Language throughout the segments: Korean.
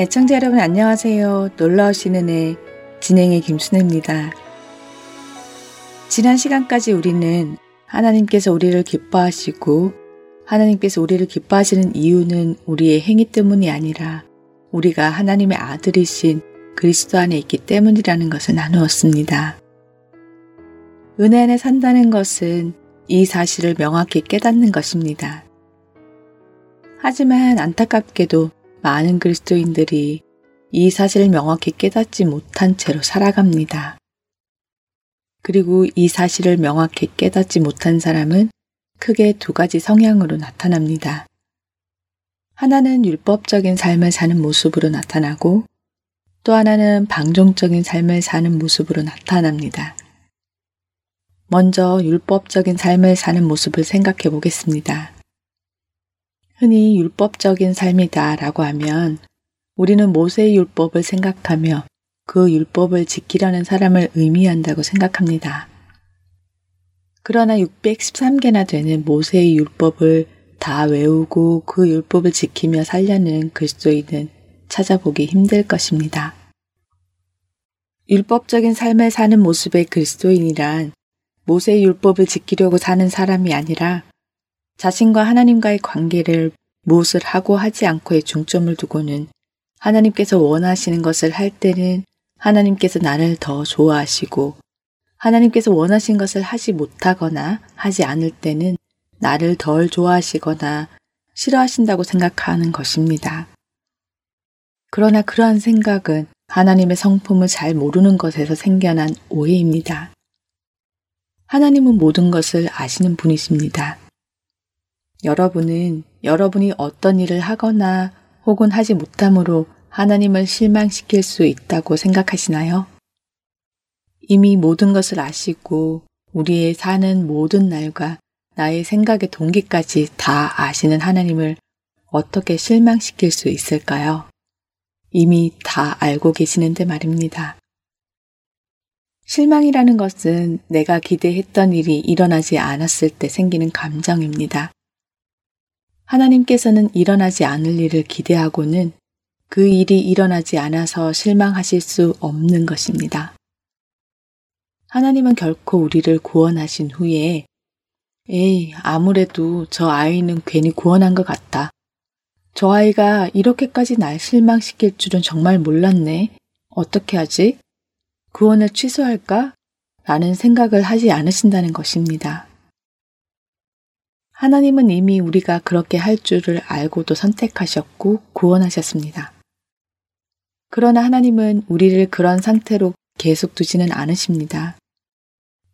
애청자 여러분 안녕하세요. 놀라우신 은혜 진행의 김순혜입니다. 지난 시간까지 우리는 하나님께서 우리를 기뻐하시고 하나님께서 우리를 기뻐하시는 이유는 우리의 행위 때문이 아니라 우리가 하나님의 아들이신 그리스도 안에 있기 때문이라는 것을 나누었습니다. 은혜 안에 산다는 것은 이 사실을 명확히 깨닫는 것입니다. 하지만 안타깝게도 많은 그리스도인들이 이 사실을 명확히 깨닫지 못한 채로 살아갑니다. 그리고 이 사실을 명확히 깨닫지 못한 사람은 크게 두 가지 성향으로 나타납니다. 하나는 율법적인 삶을 사는 모습으로 나타나고 또 하나는 방종적인 삶을 사는 모습으로 나타납니다. 먼저 율법적인 삶을 사는 모습을 생각해 보겠습니다. 흔히 율법적인 삶이다 라고 하면 우리는 모세의 율법을 생각하며 그 율법을 지키려는 사람을 의미한다고 생각합니다. 그러나 613개나 되는 모세의 율법을 다 외우고 그 율법을 지키며 살려는 그리스도인은 찾아보기 힘들 것입니다. 율법적인 삶을 사는 모습의 그리스도인이란 모세의 율법을 지키려고 사는 사람이 아니라 자신과 하나님과의 관계를 무엇을 하고 하지 않고의 중점을 두고는 하나님께서 원하시는 것을 할 때는 하나님께서 나를 더 좋아하시고 하나님께서 원하신 것을 하지 못하거나 하지 않을 때는 나를 덜 좋아하시거나 싫어하신다고 생각하는 것입니다. 그러나 그러한 생각은 하나님의 성품을 잘 모르는 것에서 생겨난 오해입니다. 하나님은 모든 것을 아시는 분이십니다. 여러분은 여러분이 어떤 일을 하거나 혹은 하지 못함으로 하나님을 실망시킬 수 있다고 생각하시나요? 이미 모든 것을 아시고 우리의 사는 모든 날과 나의 생각의 동기까지 다 아시는 하나님을 어떻게 실망시킬 수 있을까요? 이미 다 알고 계시는데 말입니다. 실망이라는 것은 내가 기대했던 일이 일어나지 않았을 때 생기는 감정입니다. 하나님께서는 일어나지 않을 일을 기대하고는 그 일이 일어나지 않아서 실망하실 수 없는 것입니다. 하나님은 결코 우리를 구원하신 후에 에이, 아무래도 저 아이는 괜히 구원한 것 같다. 저 아이가 이렇게까지 날 실망시킬 줄은 정말 몰랐네. 어떻게 하지? 구원을 취소할까? 라는 생각을 하지 않으신다는 것입니다. 하나님은 이미 우리가 그렇게 할 줄을 알고도 선택하셨고 구원하셨습니다. 그러나 하나님은 우리를 그런 상태로 계속 두지는 않으십니다.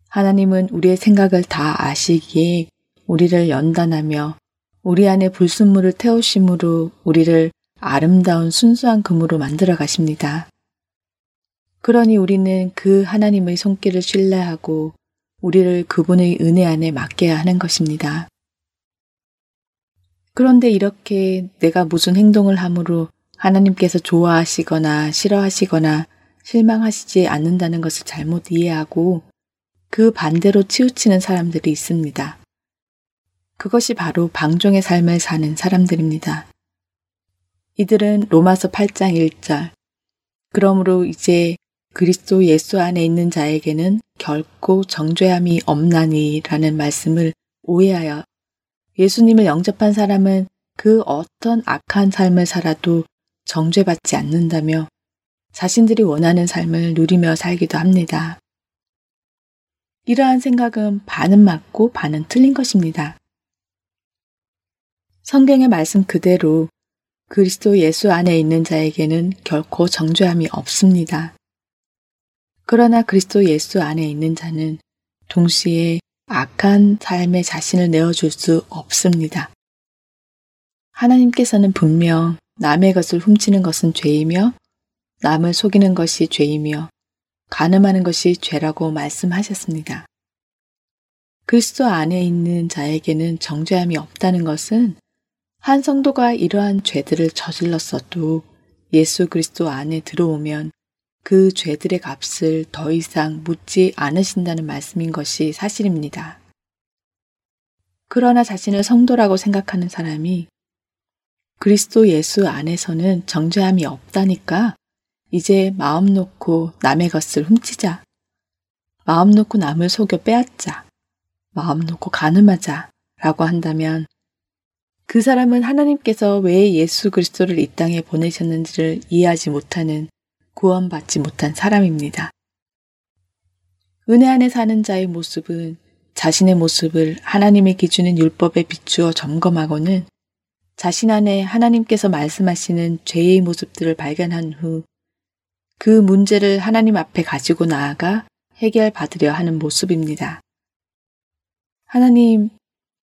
하나님은 우리의 생각을 다 아시기에 우리를 연단하며 우리 안에 불순물을 태우심으로 우리를 아름다운 순수한 금으로 만들어 가십니다. 그러니 우리는 그 하나님의 손길을 신뢰하고 우리를 그분의 은혜 안에 맡겨야 하는 것입니다. 그런데 이렇게 내가 무슨 행동을 함으로 하나님께서 좋아하시거나 싫어하시거나 실망하시지 않는다는 것을 잘못 이해하고 그 반대로 치우치는 사람들이 있습니다. 그것이 바로 방종의 삶을 사는 사람들입니다. 이들은 로마서 8장 1절 그러므로 이제 그리스도 예수 안에 있는 자에게는 결코 정죄함이 없나니라는 말씀을 오해하여 예수님을 영접한 사람은 그 어떤 악한 삶을 살아도 정죄받지 않는다며 자신들이 원하는 삶을 누리며 살기도 합니다. 이러한 생각은 반은 맞고 반은 틀린 것입니다. 성경의 말씀 그대로 그리스도 예수 안에 있는 자에게는 결코 정죄함이 없습니다. 그러나 그리스도 예수 안에 있는 자는 동시에 악한 삶의 자신을 내어줄 수 없습니다. 하나님께서는 분명 남의 것을 훔치는 것은 죄이며 남을 속이는 것이 죄이며 가늠하는 것이 죄라고 말씀하셨습니다. 그리스도 안에 있는 자에게는 정죄함이 없다는 것은 한 성도가 이러한 죄들을 저질렀어도 예수 그리스도 안에 들어오면 그 죄들의 값을 더 이상 묻지 않으신다는 말씀인 것이 사실입니다. 그러나 자신을 성도라고 생각하는 사람이 그리스도 예수 안에서는 정죄함이 없다니까 이제 마음 놓고 남의 것을 훔치자. 마음 놓고 남을 속여 빼앗자. 마음 놓고 가늠하자. 라고 한다면 그 사람은 하나님께서 왜 예수 그리스도를 이 땅에 보내셨는지를 이해하지 못하는 구원받지 못한 사람입니다. 은혜 안에 사는 자의 모습은 자신의 모습을 하나님의 기준인 율법에 비추어 점검하고는 자신 안에 하나님께서 말씀하시는 죄의 모습들을 발견한 후 그 문제를 하나님 앞에 가지고 나아가 해결받으려 하는 모습입니다. 하나님,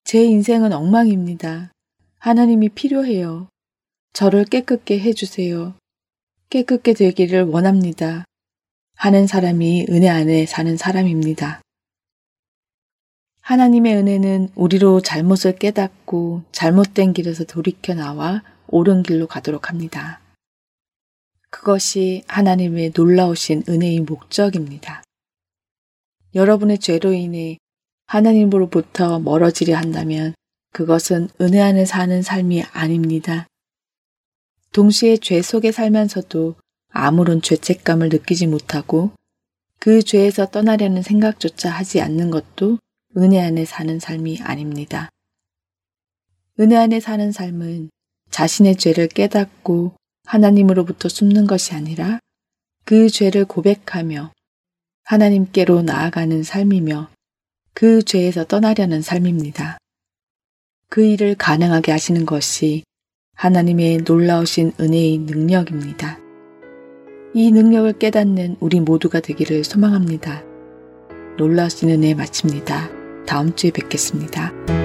제 인생은 엉망입니다. 하나님이 필요해요. 저를 깨끗게 해주세요. 깨끗게 되기를 원합니다. 하는 사람이 은혜 안에 사는 사람입니다. 하나님의 은혜는 우리로 잘못을 깨닫고 잘못된 길에서 돌이켜 나와 옳은 길로 가도록 합니다. 그것이 하나님의 놀라우신 은혜의 목적입니다. 여러분의 죄로 인해 하나님으로부터 멀어지려 한다면 그것은 은혜 안에 사는 삶이 아닙니다. 동시에 죄 속에 살면서도 아무런 죄책감을 느끼지 못하고 그 죄에서 떠나려는 생각조차 하지 않는 것도 은혜 안에 사는 삶이 아닙니다. 은혜 안에 사는 삶은 자신의 죄를 깨닫고 하나님으로부터 숨는 것이 아니라 그 죄를 고백하며 하나님께로 나아가는 삶이며 그 죄에서 떠나려는 삶입니다. 그 일을 가능하게 하시는 것이 하나님의 놀라우신 은혜의 능력입니다. 이 능력을 깨닫는 우리 모두가 되기를 소망합니다. 놀라우신 은혜 마칩니다. 다음 주에 뵙겠습니다.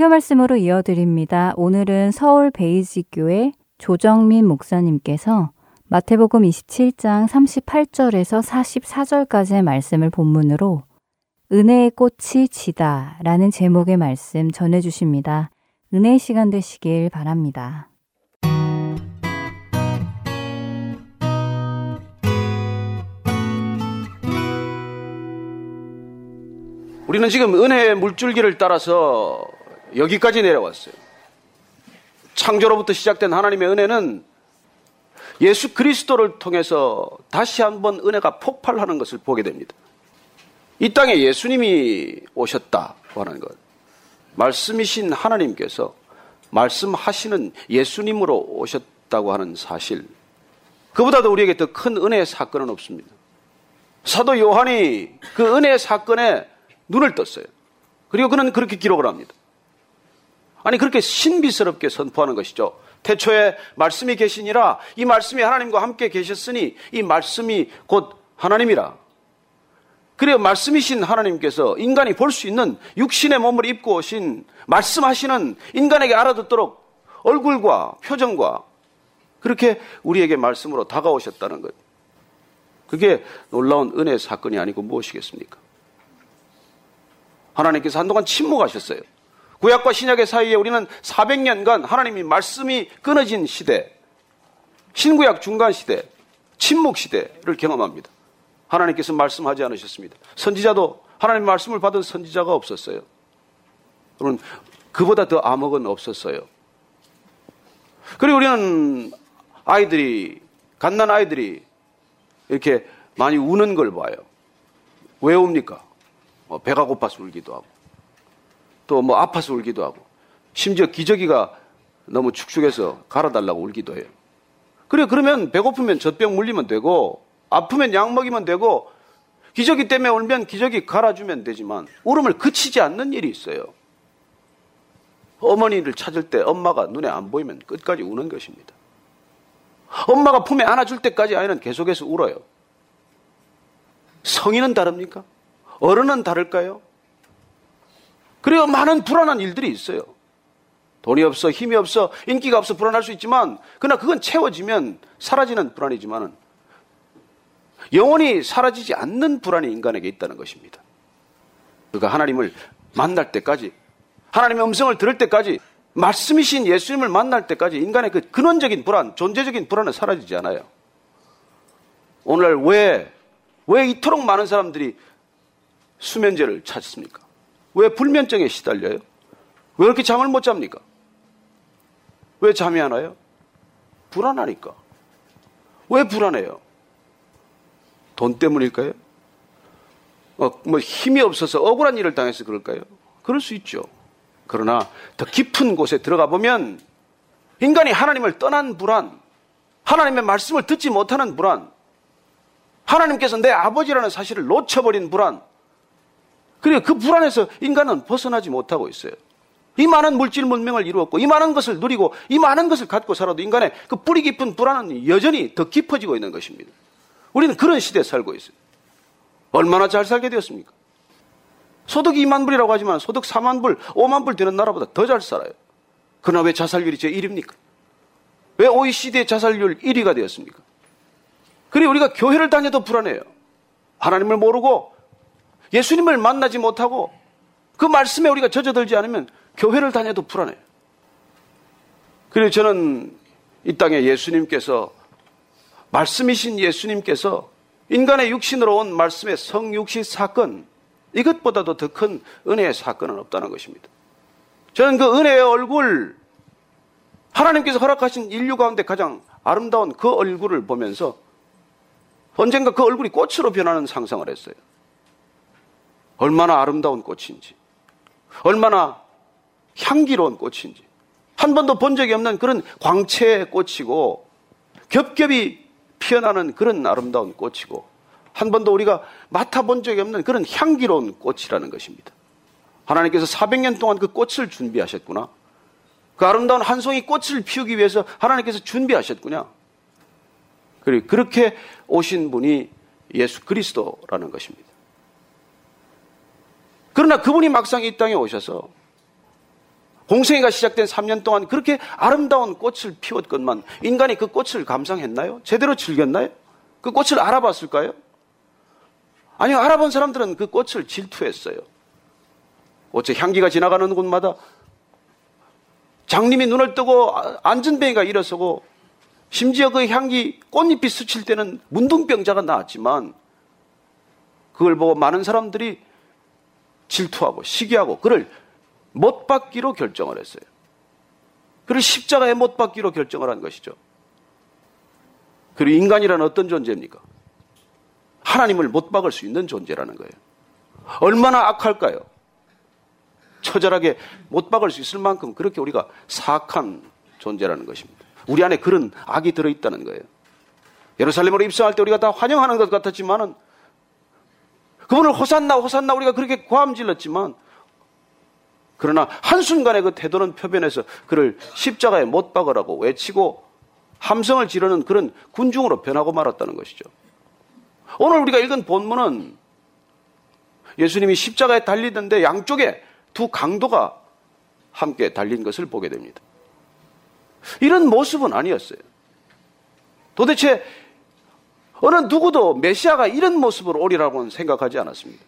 설교 말씀으로 이어드립니다. 오늘은 서울 베이직교회 조정민 목사님께서 마태복음 27장 38절에서 44절까지의 말씀을 본문으로 은혜의 꽃이 지다 라는 제목의 말씀 전해주십니다. 은혜의 시간 되시길 바랍니다. 우리는 지금 은혜의 물줄기를 따라서 여기까지 내려왔어요. 창조로부터 시작된 하나님의 은혜는 예수 그리스도를 통해서 다시 한번 은혜가 폭발하는 것을 보게 됩니다. 이 땅에 예수님이 오셨다고 하는 것. 말씀이신 하나님께서 말씀하시는 예수님으로 오셨다고 하는 사실. 그보다도 우리에게 더 큰 은혜의 사건은 없습니다. 사도 요한이 그 은혜의 사건에 눈을 떴어요. 그리고 그는 그렇게 기록을 합니다. 아니 그렇게 신비스럽게 선포하는 것이죠. 태초에 말씀이 계시니라 이 말씀이 하나님과 함께 계셨으니 이 말씀이 곧 하나님이라. 그래요 말씀이신 하나님께서 인간이 볼 수 있는 육신의 몸을 입고 오신 말씀하시는 인간에게 알아듣도록 얼굴과 표정과 그렇게 우리에게 말씀으로 다가오셨다는 것. 그게 놀라운 은혜 사건이 아니고 무엇이겠습니까? 하나님께서 한동안 침묵하셨어요. 구약과 신약의 사이에 우리는 400년간 하나님이 말씀이 끊어진 시대, 신구약 중간 시대, 침묵 시대를 경험합니다. 하나님께서 말씀하지 않으셨습니다. 선지자도 하나님 말씀을 받은 선지자가 없었어요. 그럼 그보다 더 암흑은 없었어요. 그리고 우리는 아이들이, 갓난 아이들이 이렇게 많이 우는 걸 봐요. 왜 웁니까? 뭐 배가 고파서 울기도 하고 또 뭐 아파서 울기도 하고 심지어 기저귀가 너무 축축해서 갈아달라고 울기도 해요. 그래 그러면 배고프면 젖병 물리면 되고 아프면 약 먹이면 되고 기저귀 때문에 울면 기저귀 갈아주면 되지만 울음을 그치지 않는 일이 있어요. 어머니를 찾을 때 엄마가 눈에 안 보이면 끝까지 우는 것입니다. 엄마가 품에 안아줄 때까지 아이는 계속해서 울어요. 성인은 다릅니까? 어른은 다를까요? 그래요. 많은 불안한 일들이 있어요. 돈이 없어, 힘이 없어, 인기가 없어 불안할 수 있지만, 그러나 그건 채워지면 사라지는 불안이지만은, 영원히 사라지지 않는 불안이 인간에게 있다는 것입니다. 그가 하나님을 만날 때까지, 하나님의 음성을 들을 때까지, 말씀이신 예수님을 만날 때까지 인간의 그 근원적인 불안, 존재적인 불안은 사라지지 않아요. 오늘 왜, 왜 이토록 많은 사람들이 수면제를 찾습니까? 왜 불면증에 시달려요? 왜 이렇게 잠을 못 잡니까? 왜 잠이 안 와요? 불안하니까. 왜 불안해요? 돈 때문일까요? 어, 뭐 힘이 없어서 억울한 일을 당해서 그럴까요? 그럴 수 있죠. 그러나 더 깊은 곳에 들어가 보면 인간이 하나님을 떠난 불안, 하나님의 말씀을 듣지 못하는 불안, 하나님께서 내 아버지라는 사실을 놓쳐버린 불안, 그리고 그 불안에서 인간은 벗어나지 못하고 있어요. 이 많은 물질 문명을 이루었고 이 많은 것을 누리고 이 많은 것을 갖고 살아도 인간의 그 뿌리 깊은 불안은 여전히 더 깊어지고 있는 것입니다. 우리는 그런 시대에 살고 있어요. 얼마나 잘 살게 되었습니까? 소득이 2만 불이라고 하지만 소득 4만 불, 5만 불 되는 나라보다 더 잘 살아요. 그러나 왜 자살률이 제 1입니까? 왜 OECD의 자살률 1위가 되었습니까? 그리고 우리가 교회를 다녀도 불안해요. 하나님을 모르고 예수님을 만나지 못하고 그 말씀에 우리가 젖어들지 않으면 교회를 다녀도 불안해요. 그래서 저는 이 땅에 예수님께서 말씀이신 예수님께서 인간의 육신으로 온 말씀의 성육시 사건 이것보다도 더 큰 은혜의 사건은 없다는 것입니다. 저는 그 은혜의 얼굴 하나님께서 허락하신 인류 가운데 가장 아름다운 그 얼굴을 보면서 언젠가 그 얼굴이 꽃으로 변하는 상상을 했어요. 얼마나 아름다운 꽃인지, 얼마나 향기로운 꽃인지, 한 번도 본 적이 없는 그런 광채의 꽃이고, 겹겹이 피어나는 그런 아름다운 꽃이고, 한 번도 우리가 맡아본 적이 없는 그런 향기로운 꽃이라는 것입니다. 하나님께서 400년 동안 그 꽃을 준비하셨구나. 그 아름다운 한 송이 꽃을 피우기 위해서 하나님께서 준비하셨구나. 그리고 그렇게 오신 분이 예수 그리스도라는 것입니다. 그러나 그분이 막상 이 땅에 오셔서 공생애가 시작된 3년 동안 그렇게 아름다운 꽃을 피웠건만 인간이 그 꽃을 감상했나요? 제대로 즐겼나요? 그 꽃을 알아봤을까요? 아니요, 알아본 사람들은 그 꽃을 질투했어요. 어째 향기가 지나가는 곳마다 장님이 눈을 뜨고 안전뱅이가 일어서고 심지어 그 향기 꽃잎이 스칠 때는 문둥병자가 나왔지만 그걸 보고 많은 사람들이 질투하고 시기하고 그를 못 받기로 결정을 했어요. 그를 십자가에 못 받기로 결정을 한 것이죠. 그리고 인간이란 어떤 존재입니까? 하나님을 못 박을 수 있는 존재라는 거예요. 얼마나 악할까요? 처절하게 못 박을 수 있을 만큼 그렇게 우리가 사악한 존재라는 것입니다. 우리 안에 그런 악이 들어있다는 거예요. 예루살렘으로 입성할 때 우리가 다 환영하는 것 같았지만은 그분을 호산나 호산나 우리가 그렇게 고함 질렀지만 그러나 한순간에 그 태도는 표변해서 그를 십자가에 못 박으라고 외치고 함성을 지르는 그런 군중으로 변하고 말았다는 것이죠. 오늘 우리가 읽은 본문은 예수님이 십자가에 달리던데 양쪽에 두 강도가 함께 달린 것을 보게 됩니다. 이런 모습은 아니었어요. 도대체 어느 누구도 메시아가 이런 모습으로 오리라고는 생각하지 않았습니다.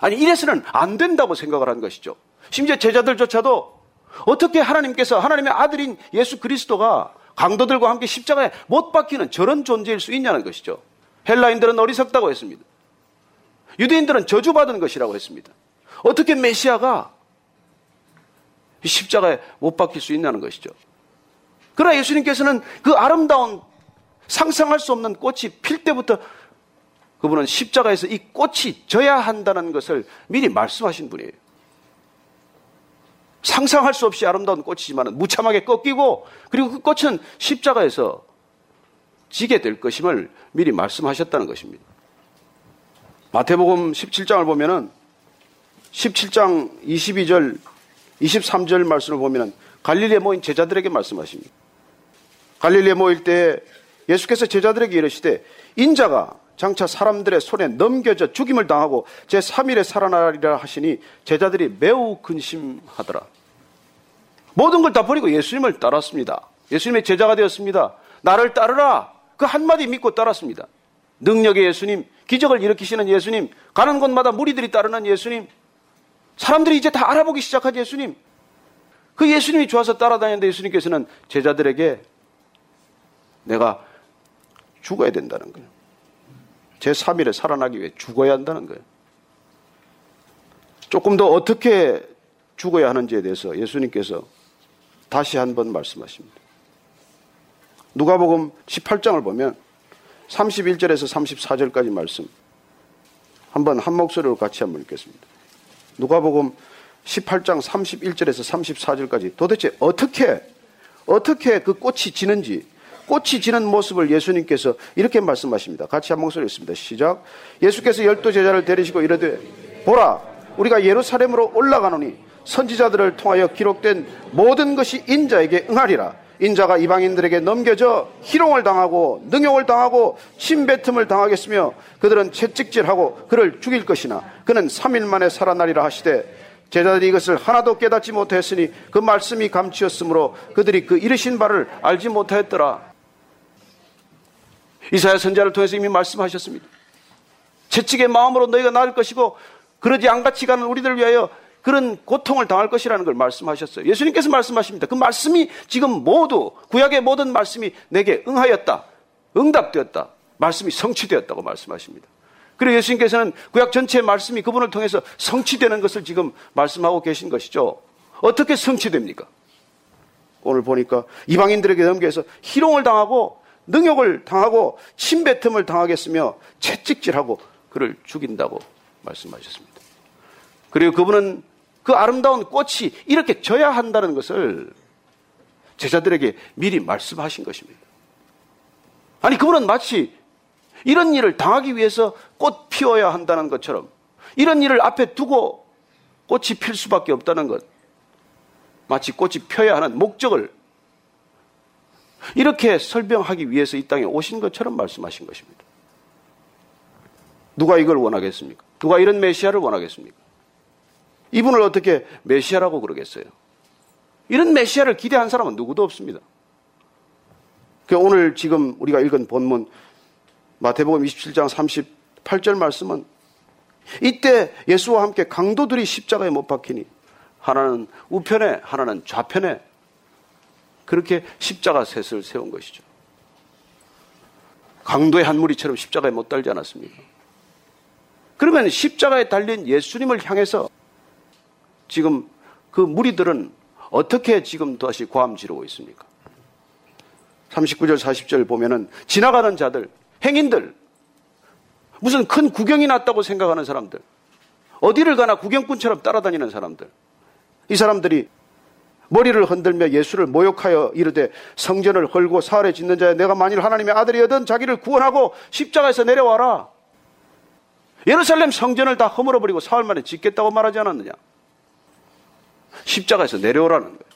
아니, 이래서는 안 된다고 생각을 한 것이죠. 심지어 제자들조차도 어떻게 하나님께서 하나님의 아들인 예수 그리스도가 강도들과 함께 십자가에 못 박히는 저런 존재일 수 있냐는 것이죠. 헬라인들은 어리석다고 했습니다. 유대인들은 저주받은 것이라고 했습니다. 어떻게 메시아가 십자가에 못 박힐 수 있냐는 것이죠. 그러나 예수님께서는 그 아름다운 상상할 수 없는 꽃이 필 때부터 그분은 십자가에서 이 꽃이 져야 한다는 것을 미리 말씀하신 분이에요. 상상할 수 없이 아름다운 꽃이지만 무참하게 꺾이고 그리고 그 꽃은 십자가에서 지게 될 것임을 미리 말씀하셨다는 것입니다. 마태복음 17장을 보면은 17장 22절, 23절 말씀을 보면은 갈릴리에 모인 제자들에게 말씀하십니다. 갈릴리에 모일 때 예수께서 제자들에게 이르시되 인자가 장차 사람들의 손에 넘겨져 죽임을 당하고 제3일에 살아나리라 하시니 제자들이 매우 근심하더라. 모든 걸 다 버리고 예수님을 따랐습니다. 예수님의 제자가 되었습니다. 나를 따르라. 그 한마디 믿고 따랐습니다. 능력의 예수님, 기적을 일으키시는 예수님, 가는 곳마다 무리들이 따르는 예수님, 사람들이 이제 다 알아보기 시작한 예수님. 그 예수님이 좋아서 따라다니는데 예수님께서는 제자들에게 내가 죽어야 된다는 거예요. 제 3일에 살아나기 위해 죽어야 한다는 거예요. 조금 더 어떻게 죽어야 하는지에 대해서 예수님께서 다시 한 번 말씀하십니다. 누가복음 18장을 보면 31절에서 34절까지 말씀 한번 한 목소리로 같이 한번 읽겠습니다. 누가복음 18장 31절에서 34절까지 도대체 어떻게 어떻게 그 꽃이 지는지 꽃이 지는 모습을 예수님께서 이렇게 말씀하십니다. 같이 한 목소리 있습니다. 시작. 예수께서 열두 제자를 데리시고 이르되 보라 우리가 예루살렘으로 올라가노니 선지자들을 통하여 기록된 모든 것이 인자에게 응하리라. 인자가 이방인들에게 넘겨져 희롱을 당하고 능욕을 당하고 침뱉음을 당하겠으며 그들은 채찍질하고 그를 죽일 것이나 그는 3일 만에 살아나리라 하시되 제자들이 이것을 하나도 깨닫지 못했으니 그 말씀이 감추었으므로 그들이 그 이르신 바를 알지 못하였더라. 이사야 선자를 통해서 이미 말씀하셨습니다. 채찍의 마음으로 너희가 나을 것이고 그러지 않같이 가는 우리들을 위하여 그런 고통을 당할 것이라는 걸 말씀하셨어요. 예수님께서 말씀하십니다. 그 말씀이 지금 모두 구약의 모든 말씀이 내게 응하였다. 응답되었다. 말씀이 성취되었다고 말씀하십니다. 그리고 예수님께서는 구약 전체의 말씀이 그분을 통해서 성취되는 것을 지금 말씀하고 계신 것이죠. 어떻게 성취됩니까? 오늘 보니까 이방인들에게 넘겨서 희롱을 당하고 능욕을 당하고 침뱉음을 당하겠으며 채찍질하고 그를 죽인다고 말씀하셨습니다. 그리고 그분은 그 아름다운 꽃이 이렇게 져야 한다는 것을 제자들에게 미리 말씀하신 것입니다. 아니, 그분은 마치 이런 일을 당하기 위해서 꽃 피워야 한다는 것처럼 이런 일을 앞에 두고 꽃이 필 수밖에 없다는 것. 마치 꽃이 펴야 하는 목적을 이렇게 설명하기 위해서 이 땅에 오신 것처럼 말씀하신 것입니다. 누가 이걸 원하겠습니까? 누가 이런 메시아를 원하겠습니까? 이분을 어떻게 메시아라고 그러겠어요? 이런 메시아를 기대한 사람은 누구도 없습니다. 그러니까 오늘 지금 우리가 읽은 본문 마태복음 27장 38절 말씀은 이때 예수와 함께 강도들이 십자가에 못 박히니 하나는 우편에 하나는 좌편에 그렇게 십자가 셋을 세운 것이죠. 강도의 한 무리처럼 십자가에 못 달지 않았습니까? 그러면 십자가에 달린 예수님을 향해서 지금 그 무리들은 어떻게 지금 다시 고함 지르고 있습니까? 39절, 40절 보면은 지나가는 자들, 행인들, 무슨 큰 구경이 났다고 생각하는 사람들, 어디를 가나 구경꾼처럼 따라다니는 사람들, 이 사람들이 머리를 흔들며 예수를 모욕하여 이르되 성전을 헐고 사활에 짓는 자야 내가 만일 하나님의 아들이어든 자기를 구원하고 십자가에서 내려와라. 예루살렘 성전을 다 허물어버리고 사흘 만에 짓겠다고 말하지 않았느냐. 십자가에서 내려오라는 거예요.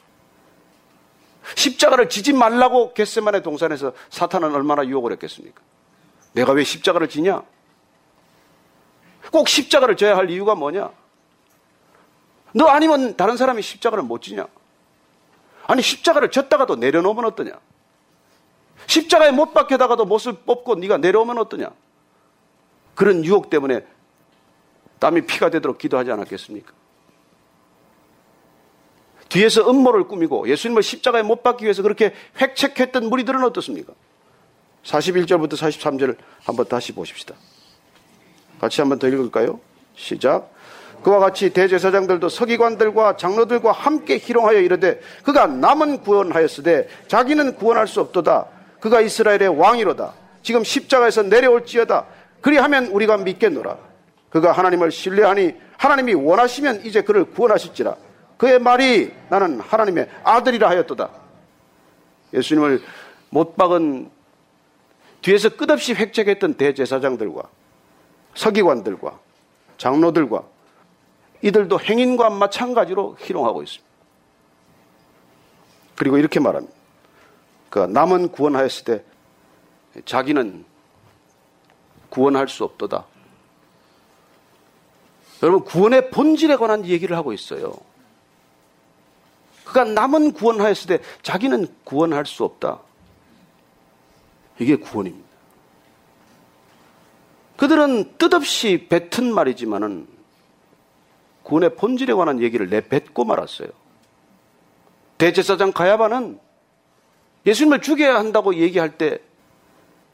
십자가를 지지 말라고 겟세만의 동산에서 사탄은 얼마나 유혹을 했겠습니까? 내가 왜 십자가를 지냐? 꼭 십자가를 져야 할 이유가 뭐냐? 너 아니면 다른 사람이 십자가를 못 지냐? 아니 십자가를 졌다가도 내려놓으면 어떠냐? 십자가에 못 박혀다가도 못을 뽑고 네가 내려오면 어떠냐? 그런 유혹 때문에 땀이 피가 되도록 기도하지 않았겠습니까? 뒤에서 음모를 꾸미고 예수님을 십자가에 못 박기 위해서 그렇게 획책했던 무리들은 어떻습니까? 41절부터 43절을 한번 다시 보십시다. 같이 한번 더 읽을까요? 시작. 그와 같이 대제사장들도 서기관들과 장로들과 함께 희롱하여 이르되 그가 남은 구원하였으되 자기는 구원할 수 없도다. 그가 이스라엘의 왕이로다. 지금 십자가에서 내려올지어다. 그리하면 우리가 믿겠노라. 그가 하나님을 신뢰하니 하나님이 원하시면 이제 그를 구원하실지라. 그의 말이 나는 하나님의 아들이라 하였도다. 예수님을 못 박은 뒤에서 끝없이 획책했던 대제사장들과 서기관들과 장로들과 이들도 행인과 마찬가지로 희롱하고 있습니다. 그리고 이렇게 말합니다. 그 남은 구원하였을 때 자기는 구원할 수 없도다. 여러분 구원의 본질에 관한 얘기를 하고 있어요. 그가 남은 구원하였을 때 자기는 구원할 수 없다. 이게 구원입니다. 그들은 뜻없이 뱉은 말이지만은 구원의 본질에 관한 얘기를 내뱉고 말았어요. 대제사장 가야바는 예수님을 죽여야 한다고 얘기할 때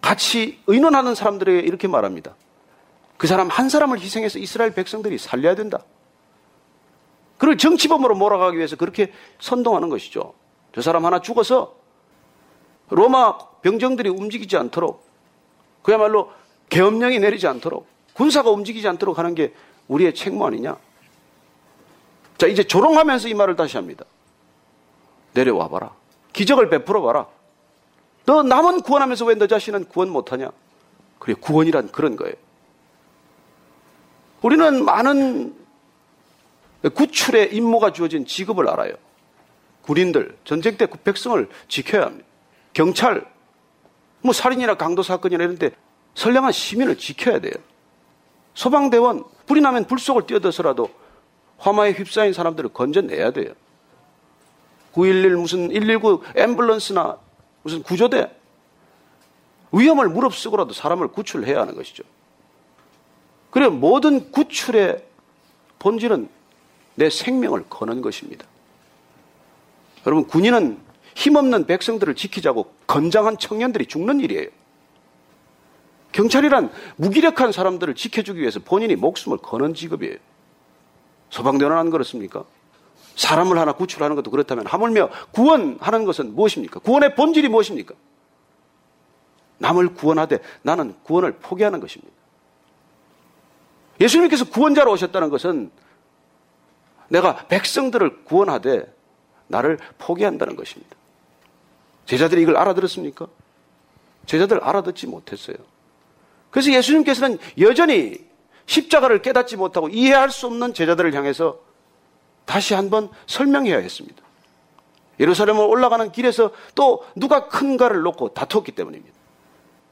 같이 의논하는 사람들에게 이렇게 말합니다. 그 사람 한 사람을 희생해서 이스라엘 백성들이 살려야 된다. 그를 정치범으로 몰아가기 위해서 그렇게 선동하는 것이죠. 저 사람 하나 죽어서 로마 병정들이 움직이지 않도록 그야말로 계엄령이 내리지 않도록 군사가 움직이지 않도록 하는 게 우리의 책무 아니냐? 자, 이제 조롱하면서 이 말을 다시 합니다. 내려와 봐라. 기적을 베풀어 봐라. 너 남은 구원하면서 왜 너 자신은 구원 못하냐? 그래, 구원이란 그런 거예요. 우리는 많은 구출의 임무가 주어진 직업을 알아요. 군인들, 전쟁 때그 백성을 지켜야 합니다. 경찰, 뭐 살인이나 강도 사건이나 이런데 선량한 시민을 지켜야 돼요. 소방대원, 불이 나면 불 속을 뛰어들어서라도 화마에 휩싸인 사람들을 건져내야 돼요. 911 무슨 119 앰뷸런스나 무슨 구조대 위험을 무릅쓰고라도 사람을 구출해야 하는 것이죠. 그래 모든 구출의 본질은 내 생명을 거는 것입니다. 여러분 군인은 힘없는 백성들을 지키자고 건장한 청년들이 죽는 일이에요. 경찰이란 무기력한 사람들을 지켜주기 위해서 본인이 목숨을 거는 직업이에요. 소방대원은 안 그렇습니까? 사람을 하나 구출하는 것도 그렇다면 하물며 구원하는 것은 무엇입니까? 구원의 본질이 무엇입니까? 남을 구원하되 나는 구원을 포기하는 것입니다. 예수님께서 구원자로 오셨다는 것은 내가 백성들을 구원하되 나를 포기한다는 것입니다. 제자들이 이걸 알아들었습니까? 제자들 알아듣지 못했어요. 그래서 예수님께서는 여전히 십자가를 깨닫지 못하고 이해할 수 없는 제자들을 향해서 다시 한번 설명해야 했습니다. 예루살렘을 올라가는 길에서 또 누가 큰가를 놓고 다퉜기 때문입니다.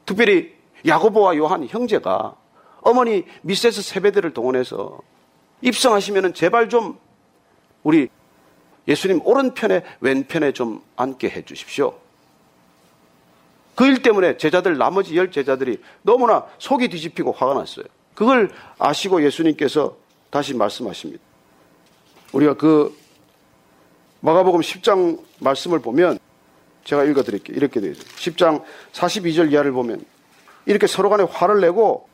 특별히 야고보와 요한 형제가 어머니 미세스 세베드를 동원해서 입성하시면 제발 좀 우리 예수님 오른편에 왼편에 좀 앉게 해 주십시오. 그 일 때문에 제자들 나머지 열 제자들이 너무나 속이 뒤집히고 화가 났어요. 그걸 아시고 예수님께서 다시 말씀하십니다. 우리가 그 마가복음 10장 말씀을 보면 제가 읽어 드릴게요. 이렇게 되어 있어요. 10장 42절 이하를 보면 이렇게 서로 간에 화를 내고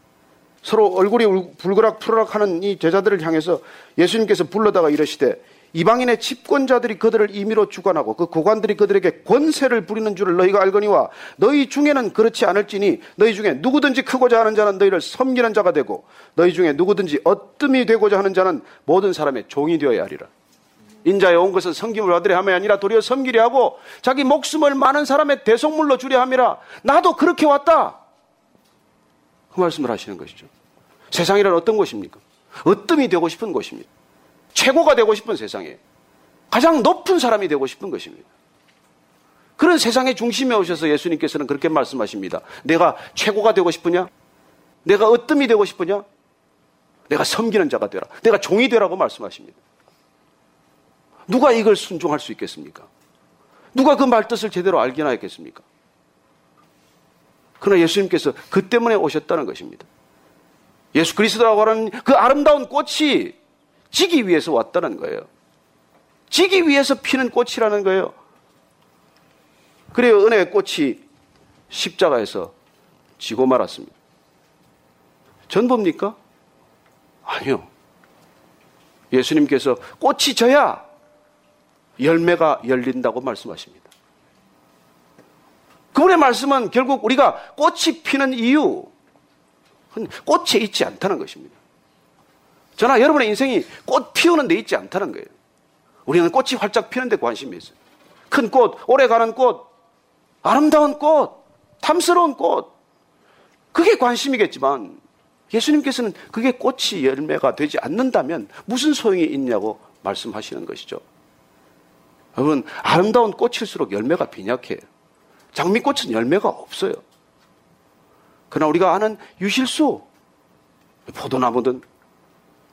서로 얼굴이 불그락 푸르락 하는 이 제자들을 향해서 예수님께서 불러다가 이러시되 이방인의 집권자들이 그들을 임의로 주관하고 그 고관들이 그들에게 권세를 부리는 줄을 너희가 알거니와 너희 중에는 그렇지 않을지니 너희 중에 누구든지 크고자 하는 자는 너희를 섬기는 자가 되고 너희 중에 누구든지 어뜸이 되고자 하는 자는 모든 사람의 종이 되어야 하리라. 인자에 온 것은 섬김을 받으려 함이 아니라 도리어 섬기려 하고 자기 목숨을 많은 사람의 대속물로 주려 함이라. 나도 그렇게 왔다. 그 말씀을 하시는 것이죠. 세상이란 어떤 곳입니까? 어뜸이 되고 싶은 곳입니다. 최고가 되고 싶은 세상에 가장 높은 사람이 되고 싶은 것입니다. 그런 세상의 중심에 오셔서 예수님께서는 그렇게 말씀하십니다. 내가 최고가 되고 싶으냐? 내가 어뜸이 되고 싶으냐? 내가 섬기는 자가 되라. 내가 종이 되라고 말씀하십니다. 누가 이걸 순종할 수 있겠습니까? 누가 그 말뜻을 제대로 알기나 했겠습니까? 그러나 예수님께서 그 때문에 오셨다는 것입니다. 예수 그리스도라고 하는 그 아름다운 꽃이 지기 위해서 왔다는 거예요. 지기 위해서 피는 꽃이라는 거예요. 그래요. 은혜의 꽃이 십자가에서 지고 말았습니다. 전부입니까? 아니요. 예수님께서 꽃이 져야 열매가 열린다고 말씀하십니다. 그분의 말씀은 결국 우리가 꽃이 피는 이유, 꽃에 있지 않다는 것입니다. 저나 여러분의 인생이 꽃 피우는 데 있지 않다는 거예요. 우리는 꽃이 활짝 피는 데 관심이 있어요. 큰 꽃, 오래 가는 꽃, 아름다운 꽃, 탐스러운 꽃. 그게 관심이겠지만 예수님께서는 그게 꽃이 열매가 되지 않는다면 무슨 소용이 있냐고 말씀하시는 것이죠. 여러분, 아름다운 꽃일수록 열매가 빈약해요. 장미꽃은 열매가 없어요. 그러나 우리가 아는 유실수, 포도나무든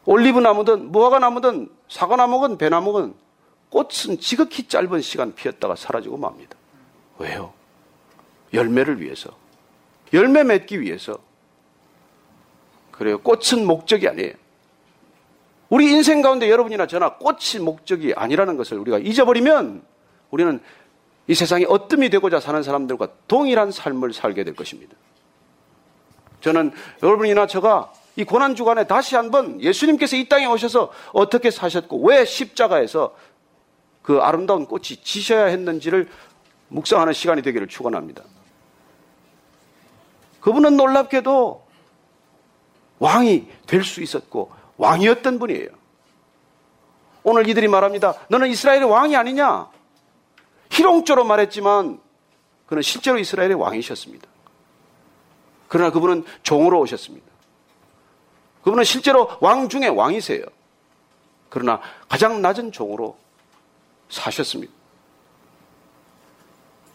올리브 나무든 무화과 나무든 사과 나무든 배나무든 꽃은 지극히 짧은 시간 피었다가 사라지고 맙니다. 왜요? 열매를 위해서. 열매 맺기 위해서. 그래요. 꽃은 목적이 아니에요. 우리 인생 가운데 여러분이나 저나 꽃이 목적이 아니라는 것을 우리가 잊어버리면 우리는 이 세상에 어뜸이 되고자 사는 사람들과 동일한 삶을 살게 될 것입니다. 저는 여러분이나 저가 이 고난 주간에 다시 한번 예수님께서 이 땅에 오셔서 어떻게 사셨고 왜 십자가에서 그 아름다운 꽃이 지셔야 했는지를 묵상하는 시간이 되기를 축원합니다. 그분은 놀랍게도 왕이 될 수 있었고 왕이었던 분이에요. 오늘 이들이 말합니다. 너는 이스라엘의 왕이 아니냐? 희롱조로 말했지만 그는 실제로 이스라엘의 왕이셨습니다. 그러나 그분은 종으로 오셨습니다. 그분은 실제로 왕 중에 왕이세요. 그러나 가장 낮은 종으로 사셨습니다.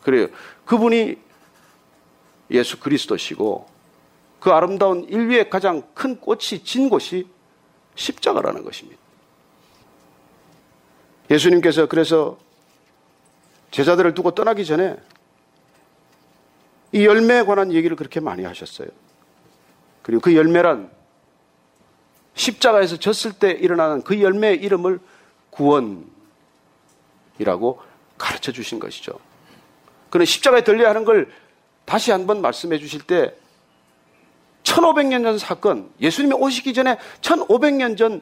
그래요. 그분이 예수 그리스도시고 그 아름다운 인류의 가장 큰 꽃이 진 곳이 십자가라는 것입니다. 예수님께서 그래서 제자들을 두고 떠나기 전에 이 열매에 관한 얘기를 그렇게 많이 하셨어요. 그리고 그 열매란 십자가에서 졌을 때 일어나는 그 열매의 이름을 구원이라고 가르쳐 주신 것이죠. 그는 십자가에 들려야 하는 걸 다시 한번 말씀해 주실 때 1500년 전 사건, 예수님이 오시기 전에 1500년 전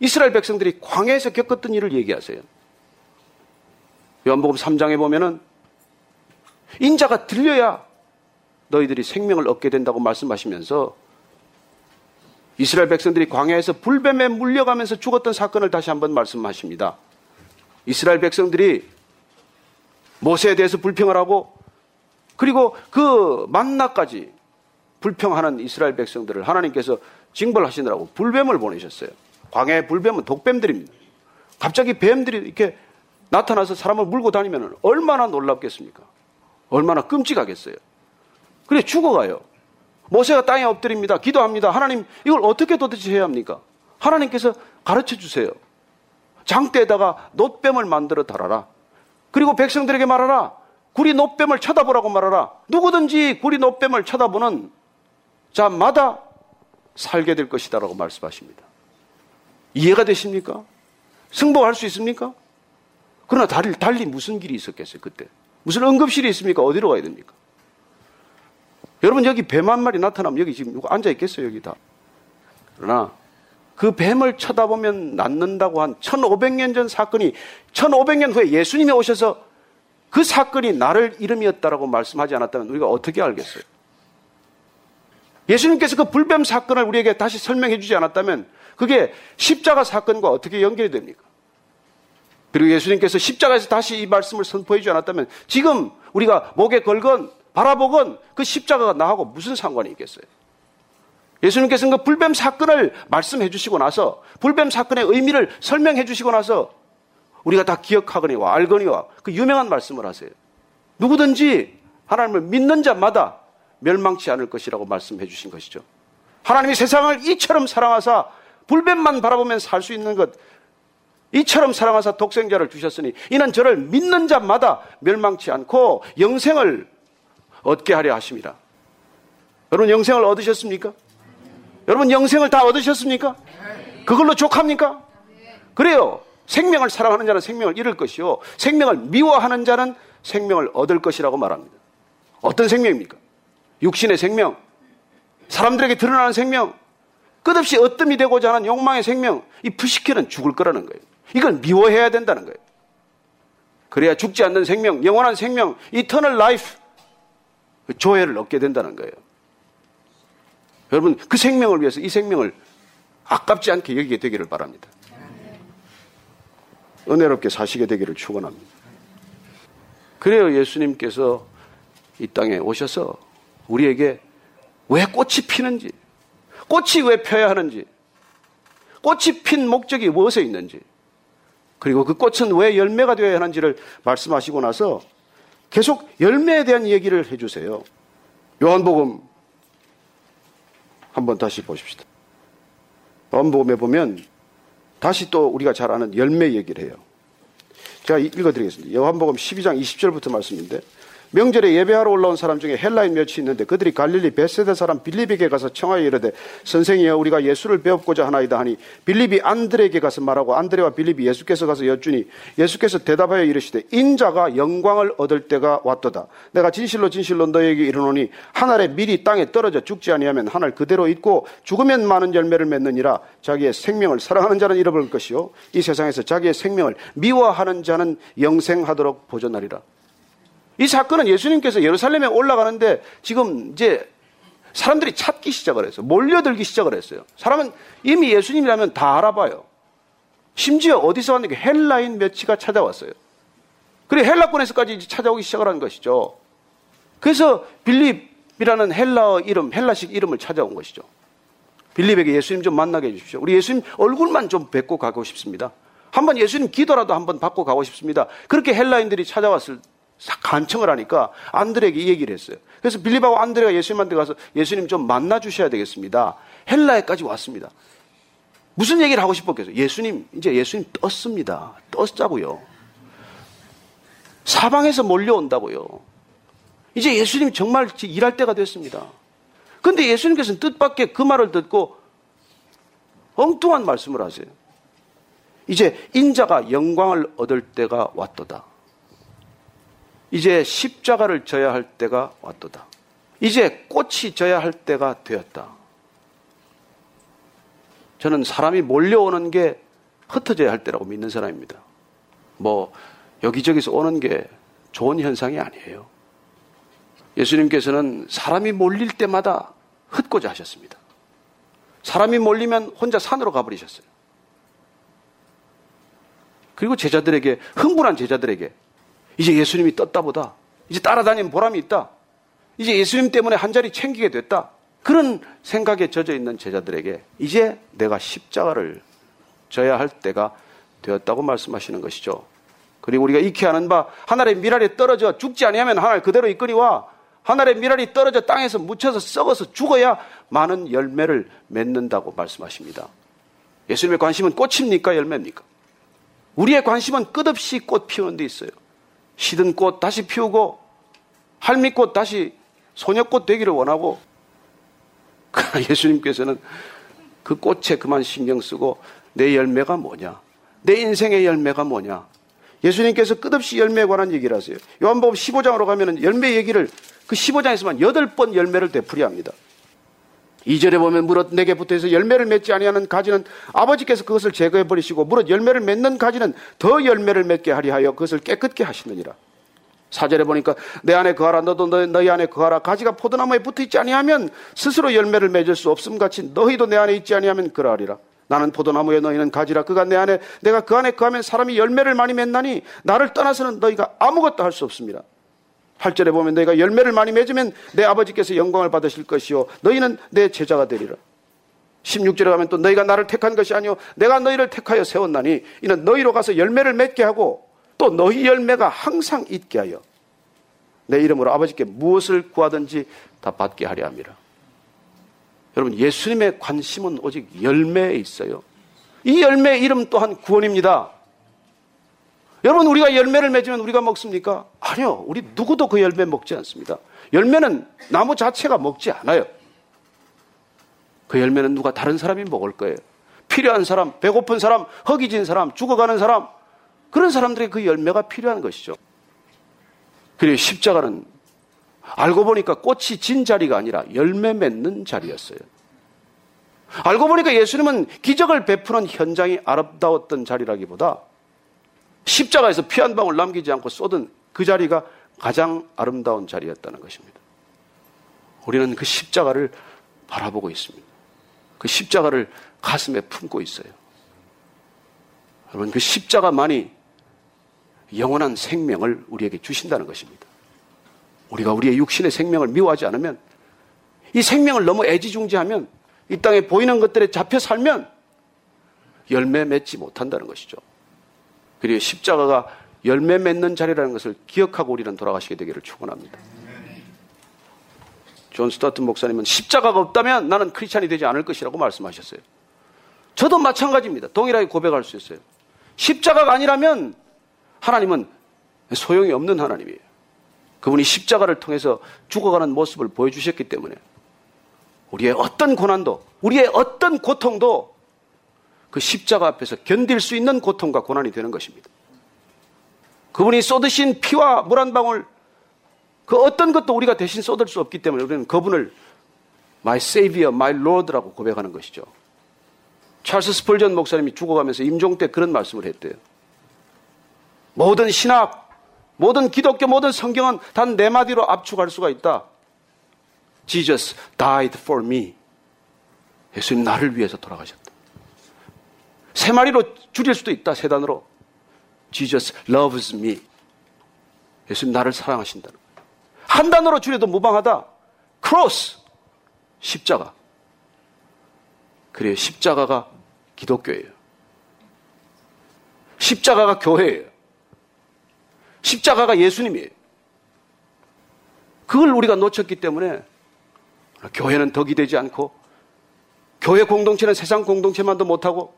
이스라엘 백성들이 광야에서 겪었던 일을 얘기하세요. 요한복음 3장에 보면은 인자가 들려야 너희들이 생명을 얻게 된다고 말씀하시면서 이스라엘 백성들이 광야에서 불뱀에 물려가면서 죽었던 사건을 다시 한번 말씀하십니다. 이스라엘 백성들이 모세에 대해서 불평을 하고 그리고 그 만나까지 불평하는 이스라엘 백성들을 하나님께서 징벌하시느라고 불뱀을 보내셨어요. 광야의 불뱀은 독뱀들입니다. 갑자기 뱀들이 이렇게 나타나서 사람을 물고 다니면 얼마나 놀랍겠습니까? 얼마나 끔찍하겠어요. 그래 죽어가요. 모세가 땅에 엎드립니다. 기도합니다. 하나님, 이걸 어떻게 도대체 해야 합니까? 하나님께서 가르쳐 주세요. 장대에다가 놋뱀을 만들어 달아라. 그리고 백성들에게 말하라. 구리 놋뱀을 쳐다보라고 말하라. 누구든지 구리 놋뱀을 쳐다보는 자마다 살게 될 것이다라고 말씀하십니다. 이해가 되십니까? 승복할 수 있습니까? 그러나 달리, 달리 무슨 길이 있었겠어요, 그때? 무슨 응급실이 있습니까? 어디로 가야 됩니까? 여러분, 여기 뱀 한 마리 나타나면 여기 지금 누가 앉아 있겠어요, 여기 다. 그러나 그 뱀을 쳐다보면 낫는다고 한 1500년 전 사건이 1500년 후에 예수님이 오셔서 그 사건이 나를 이름이었다라고 말씀하지 않았다면 우리가 어떻게 알겠어요? 예수님께서 그 불뱀 사건을 우리에게 다시 설명해 주지 않았다면 그게 십자가 사건과 어떻게 연결이 됩니까? 그리고 예수님께서 십자가에서 다시 이 말씀을 선포해 주지 않았다면 지금 우리가 목에 걸건 바라보건 그 십자가가 나하고 무슨 상관이 있겠어요? 예수님께서는 그 불뱀 사건을 말씀해 주시고 나서 불뱀 사건의 의미를 설명해 주시고 나서 우리가 다 기억하거니와 알거니와 그 유명한 말씀을 하세요. 누구든지 하나님을 믿는 자마다 멸망치 않을 것이라고 말씀해 주신 것이죠. 하나님이 세상을 이처럼 사랑하사 불뱀만 바라보면 살 수 있는 것 이처럼 사랑하사 독생자를 주셨으니 이는 저를 믿는 자마다 멸망치 않고 영생을 얻게 하려 하십니다. 여러분 영생을 얻으셨습니까? 여러분 영생을 다 얻으셨습니까? 그걸로 족합니까? 그래요. 생명을 사랑하는 자는 생명을 잃을 것이요. 생명을 미워하는 자는 생명을 얻을 것이라고 말합니다. 어떤 생명입니까? 육신의 생명, 사람들에게 드러나는 생명, 끝없이 으뜸이 되고자 하는 욕망의 생명, 이 프쉬케는 죽을 거라는 거예요. 이걸 미워해야 된다는 거예요. 그래야 죽지 않는 생명, 영원한 생명, eternal life, 그 조에를 얻게 된다는 거예요. 여러분, 그 생명을 위해서 이 생명을 아깝지 않게 여기게 되기를 바랍니다. 은혜롭게 사시게 되기를 축원합니다. 그래요 예수님께서 이 땅에 오셔서 우리에게 왜 꽃이 피는지, 꽃이 왜 펴야 하는지, 꽃이 핀 목적이 무엇에 있는지, 그리고 그 꽃은 왜 열매가 되어야 하는지를 말씀하시고 나서 계속 열매에 대한 얘기를 해주세요. 요한복음 한번 다시 보십시다. 요한복음에 보면 다시 또 우리가 잘 아는 열매 얘기를 해요. 제가 읽어드리겠습니다. 요한복음 12장 20절부터 말씀인데 명절에 예배하러 올라온 사람 중에 헬라인 몇이 있는데 그들이 갈릴리 베세다 사람 빌립에게 가서 청하여 이르되 선생이여 우리가 예수를 배웠고자 하나이다 하니 빌립이 안드레에게 가서 말하고 안드레와 빌립이 예수께서 가서 여쭈니 예수께서 대답하여 이르시되 인자가 영광을 얻을 때가 왔도다. 내가 진실로 진실로 너에게 이르노니 하늘에 미리 땅에 떨어져 죽지 아니하면 하늘 그대로 있고 죽으면 많은 열매를 맺느니라. 자기의 생명을 사랑하는 자는 잃어버릴 것이요. 이 세상에서 자기의 생명을 미워하는 자는 영생하도록 보존하리라 이 사건은 예수님께서 예루살렘에 올라가는데 지금 이제 사람들이 찾기 시작을 했어요. 몰려들기 시작을 했어요. 사람은 이미 예수님이라면 다 알아봐요. 심지어 어디서 왔는게 헬라인 몇치가 찾아왔어요. 그래 헬라권에서까지 찾아오기 시작을 한 것이죠. 그래서 빌립이라는 헬라어 이름, 헬라식 이름을 찾아온 것이죠. 빌립에게 예수님 좀 만나게 해주십시오. 우리 예수님 얼굴만 좀 뵙고 가고 싶습니다. 한번 예수님 기도라도 한번 받고 가고 싶습니다. 그렇게 헬라인들이 찾아왔을 간청을 하니까 안드레에게 이 얘기를 했어요. 그래서 빌립하고 안드레가 예수님한테 가서 예수님 좀 만나 주셔야 되겠습니다. 헬라에까지 왔습니다. 무슨 얘기를 하고 싶었겠어요? 예수님, 이제 예수님 떴습니다. 떴자고요. 사방에서 몰려온다고요. 이제 예수님 정말 일할 때가 됐습니다. 근데 예수님께서는 뜻밖의 그 말을 듣고 엉뚱한 말씀을 하세요. 이제 인자가 영광을 얻을 때가 왔도다. 이제 십자가를 져야 할 때가 왔도다. 이제 꽃이 져야 할 때가 되었다. 저는 사람이 몰려오는 게 흩어져야 할 때라고 믿는 사람입니다. 뭐, 여기저기서 오는 게 좋은 현상이 아니에요. 예수님께서는 사람이 몰릴 때마다 흩고자 하셨습니다. 사람이 몰리면 혼자 산으로 가버리셨어요. 그리고 제자들에게, 흥분한 제자들에게 이제 예수님이 떴다 보다. 이제 따라다니는 보람이 있다. 이제 예수님 때문에 한 자리 챙기게 됐다. 그런 생각에 젖어 있는 제자들에게 이제 내가 십자가를 져야 할 때가 되었다고 말씀하시는 것이죠. 그리고 우리가 익히 아는 바 하늘의 미랄이 떨어져 죽지 아니하면 하늘 그대로 있거니와 하늘의 미랄이 떨어져 땅에서 묻혀서 썩어서 죽어야 많은 열매를 맺는다고 말씀하십니다. 예수님의 관심은 꽃입니까 열매입니까? 우리의 관심은 끝없이 꽃 피우는 데 있어요. 시든 꽃 다시 피우고 할미꽃 다시 소녀꽃 되기를 원하고 예수님께서는 그 꽃에 그만 신경 쓰고 내 열매가 뭐냐? 내 인생의 열매가 뭐냐? 예수님께서 끝없이 열매에 관한 얘기를 하세요. 요한복음 15장으로 가면은 열매 얘기를 그 15장에서만 8번 열매를 되풀이합니다. 2절에 보면 무릇 내게 붙어서 열매를 맺지 아니하는 가지는 아버지께서 그것을 제거해 버리시고 무릇 열매를 맺는 가지는 더 열매를 맺게 하리 하여 그것을 깨끗게 하시느니라. 4절에 보니까 내 안에 거하라 너도 너, 너희 안에 거하라 가지가 포도나무에 붙어 있지 아니하면 스스로 열매를 맺을 수 없음 같이 너희도 내 안에 있지 아니하면 그러하리라. 나는 포도나무에 너희는 가지라 그가 내 안에 내가 그 안에 거하면 사람이 열매를 많이 맺나니 나를 떠나서는 너희가 아무것도 할 수 없습니다. 8절에 보면 너희가 열매를 많이 맺으면 내 아버지께서 영광을 받으실 것이요 너희는 내 제자가 되리라. 16절에 가면 또 너희가 나를 택한 것이 아니요 내가 너희를 택하여 세웠나니 이는 너희로 가서 열매를 맺게 하고 또 너희 열매가 항상 있게 하여 내 이름으로 아버지께 무엇을 구하든지 다 받게 하려 함이라. 여러분 예수님의 관심은 오직 열매에 있어요. 이 열매의 이름 또한 구원입니다. 여러분 우리가 열매를 맺으면 우리가 먹습니까? 아니요. 우리 누구도 그 열매 먹지 않습니다. 열매는 나무 자체가 먹지 않아요. 그 열매는 누가 다른 사람이 먹을 거예요. 필요한 사람, 배고픈 사람, 허기진 사람, 죽어가는 사람, 그런 사람들의 그 열매가 필요한 것이죠. 그리고 십자가는 알고 보니까 꽃이 진 자리가 아니라 열매 맺는 자리였어요. 알고 보니까 예수님은 기적을 베푸는 현장이 아름다웠던 자리라기보다 십자가에서 피 한 방울 남기지 않고 쏟은 그 자리가 가장 아름다운 자리였다는 것입니다. 우리는 그 십자가를 바라보고 있습니다. 그 십자가를 가슴에 품고 있어요. 여러분, 그 십자가만이 영원한 생명을 우리에게 주신다는 것입니다. 우리가 우리의 육신의 생명을 미워하지 않으면 이 생명을 너무 애지중지하면 이 땅에 보이는 것들에 잡혀 살면 열매 맺지 못한다는 것이죠. 그리고 십자가가 열매 맺는 자리라는 것을 기억하고 우리는 돌아가시게 되기를 축원합니다. 존 스토트 목사님은 십자가가 없다면 나는 크리스찬이 되지 않을 것이라고 말씀하셨어요. 저도 마찬가지입니다. 동일하게 고백할 수 있어요. 십자가가 아니라면 하나님은 소용이 없는 하나님이에요. 그분이 십자가를 통해서 죽어가는 모습을 보여주셨기 때문에 우리의 어떤 고난도, 우리의 어떤 고통도 그 십자가 앞에서 견딜 수 있는 고통과 고난이 되는 것입니다. 그분이 쏟으신 피와 물 한 방울, 그 어떤 것도 우리가 대신 쏟을 수 없기 때문에 우리는 그분을 My Savior, My Lord라고 고백하는 것이죠. 찰스 스폴전 목사님이 죽어가면서 임종 때 그런 말씀을 했대요. 모든 신학, 모든 기독교, 모든 성경은 단 네 마디로 압축할 수가 있다. Jesus died for me. 예수님 나를 위해서 돌아가셨다. 세 마리로 줄일 수도 있다. 세 단으로. Jesus loves me. 예수님 나를 사랑하신다. 한 단어로 줄여도 무방하다. cross. 십자가. 그래요. 십자가가 기독교예요. 십자가가 교회예요. 십자가가 예수님이에요. 그걸 우리가 놓쳤기 때문에 교회는 덕이 되지 않고 교회 공동체는 세상 공동체만도 못하고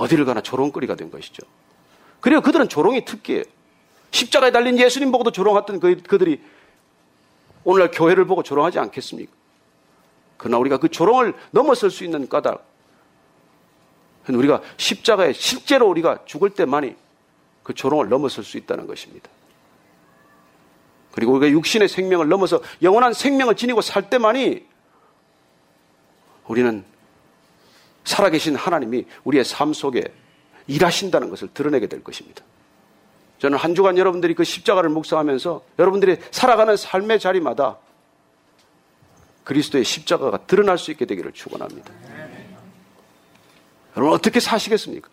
어디를 가나 조롱거리가 된 것이죠. 그리고 그들은 조롱이 특기예요. 십자가에 달린 예수님 보고도 조롱했던 그, 그들이 오늘날 교회를 보고 조롱하지 않겠습니까? 그러나 우리가 그 조롱을 넘어설 수 있는 까닭. 우리가 십자가에 실제로 우리가 죽을 때만이 그 조롱을 넘어설 수 있다는 것입니다. 그리고 우리가 육신의 생명을 넘어서 영원한 생명을 지니고 살 때만이 우리는 살아계신 하나님이 우리의 삶 속에 일하신다는 것을 드러내게 될 것입니다. 저는 한 주간 여러분들이 그 십자가를 묵상하면서 여러분들이 살아가는 삶의 자리마다 그리스도의 십자가가 드러날 수 있게 되기를 축원합니다. 여러분 어떻게 사시겠습니까?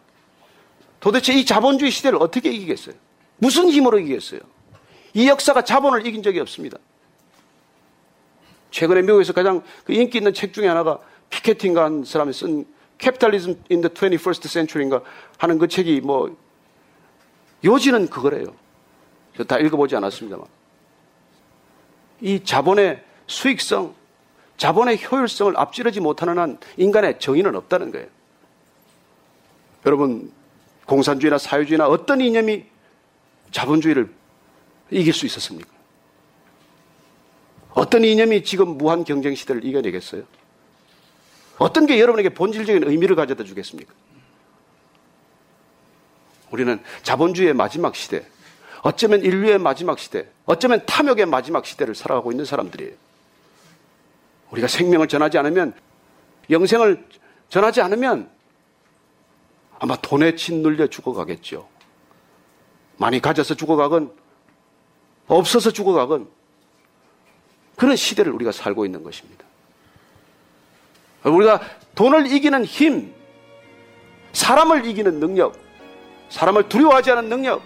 도대체 이 자본주의 시대를 어떻게 이기겠어요? 무슨 힘으로 이기겠어요? 이 역사가 자본을 이긴 적이 없습니다. 최근에 미국에서 가장 그 인기 있는 책 중에 하나가 피케팅가 한 사람이 쓴 Capitalism in the 21st Century인가 하는 그 책이 뭐 요지는 그거래요. 저 다 읽어보지 않았습니다만. 이 자본의 수익성, 자본의 효율성을 앞지르지 못하는 한 인간의 정의는 없다는 거예요. 여러분, 공산주의나 사회주의나 어떤 이념이 자본주의를 이길 수 있었습니까? 어떤 이념이 지금 무한 경쟁 시대를 이겨내겠어요? 어떤 게 여러분에게 본질적인 의미를 가져다 주겠습니까? 우리는 자본주의의 마지막 시대, 어쩌면 인류의 마지막 시대, 어쩌면 탐욕의 마지막 시대를 살아가고 있는 사람들이에요. 우리가 생명을 전하지 않으면, 영생을 전하지 않으면 아마 돈에 짓눌려 죽어가겠죠. 많이 가져서 죽어가건, 없어서 죽어가건, 그런 시대를 우리가 살고 있는 것입니다. 우리가 돈을 이기는 힘, 사람을 이기는 능력, 사람을 두려워하지 않은 능력,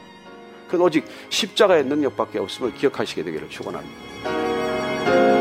그건 오직 십자가의 능력밖에 없음을 기억하시게 되기를 축원합니다.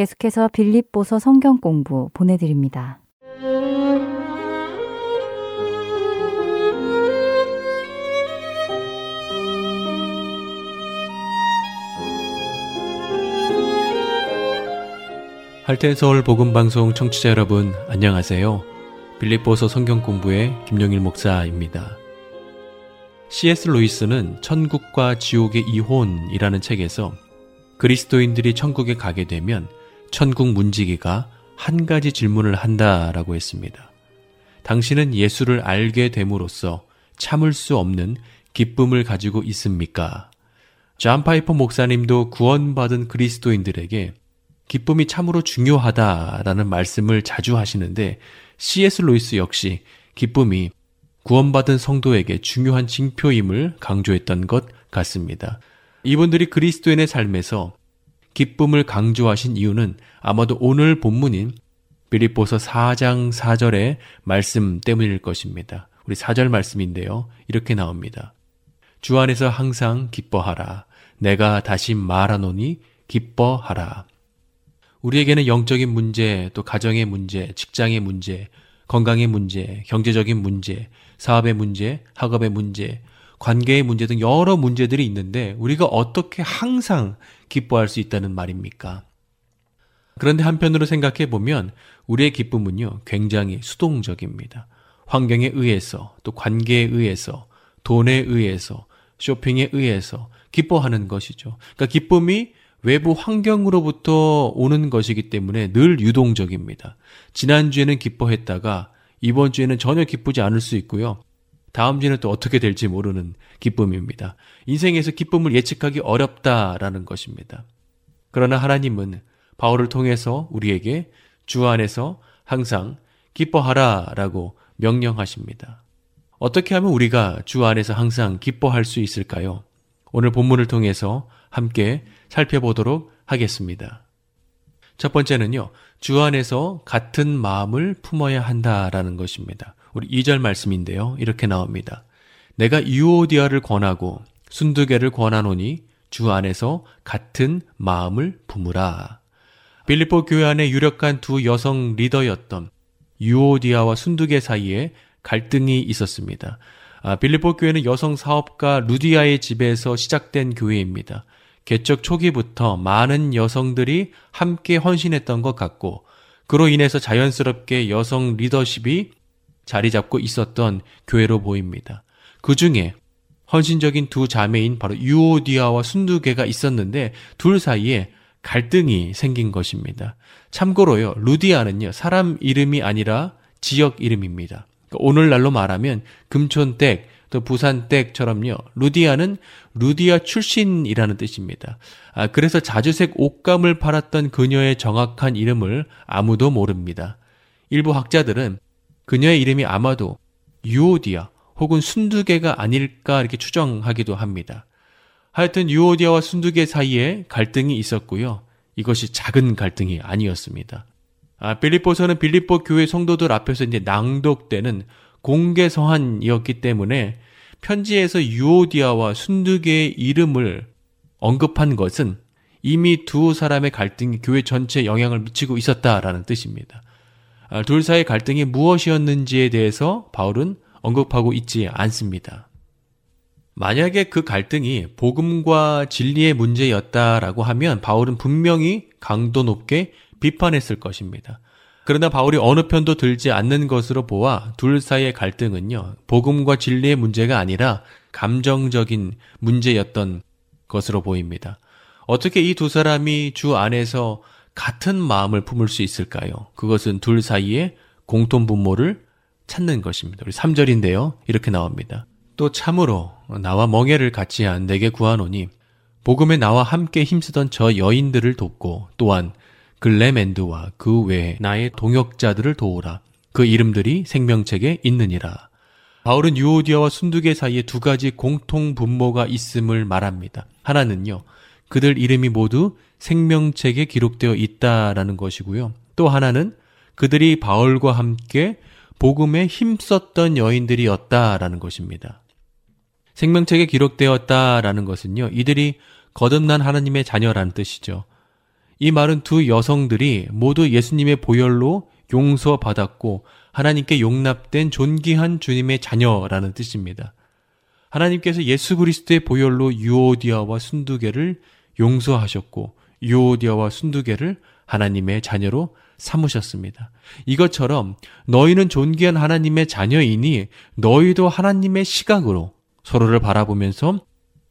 계속해서 빌립보서 성경 공부 보내드립니다. 할텐 서울 복음 방송 청취자 여러분 안녕하세요. 빌립보서 성경 공부의 김영일 목사입니다. C.S. 루이스는 천국과 지옥의 이혼이라는 책에서 그리스도인들이 천국에 가게 되면 천국 문지기가 한 가지 질문을 한다라고 했습니다. 당신은 예수를 알게 됨으로써 참을 수 없는 기쁨을 가지고 있습니까? 존 파이퍼 목사님도 구원받은 그리스도인들에게 기쁨이 참으로 중요하다라는 말씀을 자주 하시는데 C.S. 루이스 역시 기쁨이 구원받은 성도에게 중요한 징표임을 강조했던 것 같습니다. 이분들이 그리스도인의 삶에서 기쁨을 강조하신 이유는 아마도 오늘 본문인 빌립보서 4장 4절의 말씀 때문일 것입니다. 우리 4절 말씀인데요. 이렇게 나옵니다. 주 안에서 항상 기뻐하라. 내가 다시 말하노니 기뻐하라. 우리에게는 영적인 문제, 또 가정의 문제, 직장의 문제, 건강의 문제, 경제적인 문제, 사업의 문제, 학업의 문제, 관계의 문제 등 여러 문제들이 있는데 우리가 어떻게 항상 기뻐할 수 있다는 말입니까? 그런데 한편으로 생각해 보면 우리의 기쁨은요, 굉장히 수동적입니다. 환경에 의해서, 또 관계에 의해서, 돈에 의해서, 쇼핑에 의해서 기뻐하는 것이죠. 그러니까 기쁨이 외부 환경으로부터 오는 것이기 때문에 늘 유동적입니다. 지난주에는 기뻐했다가 이번 주에는 전혀 기쁘지 않을 수 있고요. 다음 주에는 또 어떻게 될지 모르는 기쁨입니다. 인생에서 기쁨을 예측하기 어렵다라는 것입니다. 그러나 하나님은 바울을 통해서 우리에게 주 안에서 항상 기뻐하라 라고 명령하십니다. 어떻게 하면 우리가 주 안에서 항상 기뻐할 수 있을까요? 오늘 본문을 통해서 함께 살펴보도록 하겠습니다. 첫 번째는요, 주 안에서 같은 마음을 품어야 한다라는 것입니다. 우리 2절 말씀인데요. 이렇게 나옵니다. 내가 유오디아를 권하고 순두개를 권하노니 주 안에서 같은 마음을 품으라. 빌리포 교회 안에 유력한 두 여성 리더였던 유오디아와 순두개 사이에 갈등이 있었습니다. 아, 빌리포 교회는 여성 사업가 루디아의 집에서 시작된 교회입니다. 개척 초기부터 많은 여성들이 함께 헌신했던 것 같고, 그로 인해서 자연스럽게 여성 리더십이 자리 잡고 있었던 교회로 보입니다. 그 중에 헌신적인 두 자매인 바로 유오디아와 순두개가 있었는데 둘 사이에 갈등이 생긴 것입니다. 참고로요, 루디아는요, 사람 이름이 아니라 지역 이름입니다. 그러니까 오늘날로 말하면 금촌댁, 또 부산댁처럼요, 루디아는 루디아 출신이라는 뜻입니다. 아, 그래서 자주색 옷감을 팔았던 그녀의 정확한 이름을 아무도 모릅니다. 일부 학자들은 그녀의 이름이 아마도 유오디아 혹은 순두개가 아닐까 이렇게 추정하기도 합니다. 하여튼 유오디아와 순두개 사이에 갈등이 있었고요. 이것이 작은 갈등이 아니었습니다. 아, 빌립보서는 빌립보 교회 성도들 앞에서 이제 낭독되는 공개 서한이었기 때문에 편지에서 유오디아와 순두개의 이름을 언급한 것은 이미 두 사람의 갈등이 교회 전체에 영향을 미치고 있었다라는 뜻입니다. 아, 둘 사이의 갈등이 무엇이었는지에 대해서 바울은 언급하고 있지 않습니다. 만약에 그 갈등이 복음과 진리의 문제였다라고 하면 바울은 분명히 강도 높게 비판했을 것입니다. 그러나 바울이 어느 편도 들지 않는 것으로 보아 둘 사이의 갈등은요, 복음과 진리의 문제가 아니라 감정적인 문제였던 것으로 보입니다. 어떻게 이 두 사람이 주 안에서 같은 마음을 품을 수 있을까요? 그것은 둘 사이에 공통 분모를 찾는 것입니다. 우리 3절인데요. 이렇게 나옵니다. 또 참으로 나와 멍해를 같이 한 내게 구하노니 복음에 나와 함께 힘쓰던 저 여인들을 돕고 또한 글레멘드와 그 외에 나의 동역자들을 도우라. 그 이름들이 생명책에 있느니라. 바울은 유오디아와 순두계 사이에 두 가지 공통 분모가 있음을 말합니다. 하나는요, 그들 이름이 모두 생명책에 기록되어 있다라는 것이고요. 또 하나는 그들이 바울과 함께 복음에 힘썼던 여인들이었다라는 것입니다. 생명책에 기록되었다라는 것은요, 이들이 거듭난 하나님의 자녀라는 뜻이죠. 이 말은 두 여성들이 모두 예수님의 보혈로 용서받았고 하나님께 용납된 존귀한 주님의 자녀라는 뜻입니다. 하나님께서 예수 그리스도의 보혈로 유오디아와 순두개를 용서하셨고 유오디아와 순두개를 하나님의 자녀로 삼으셨습니다. 이것처럼 너희는 존귀한 하나님의 자녀이니 너희도 하나님의 시각으로 서로를 바라보면서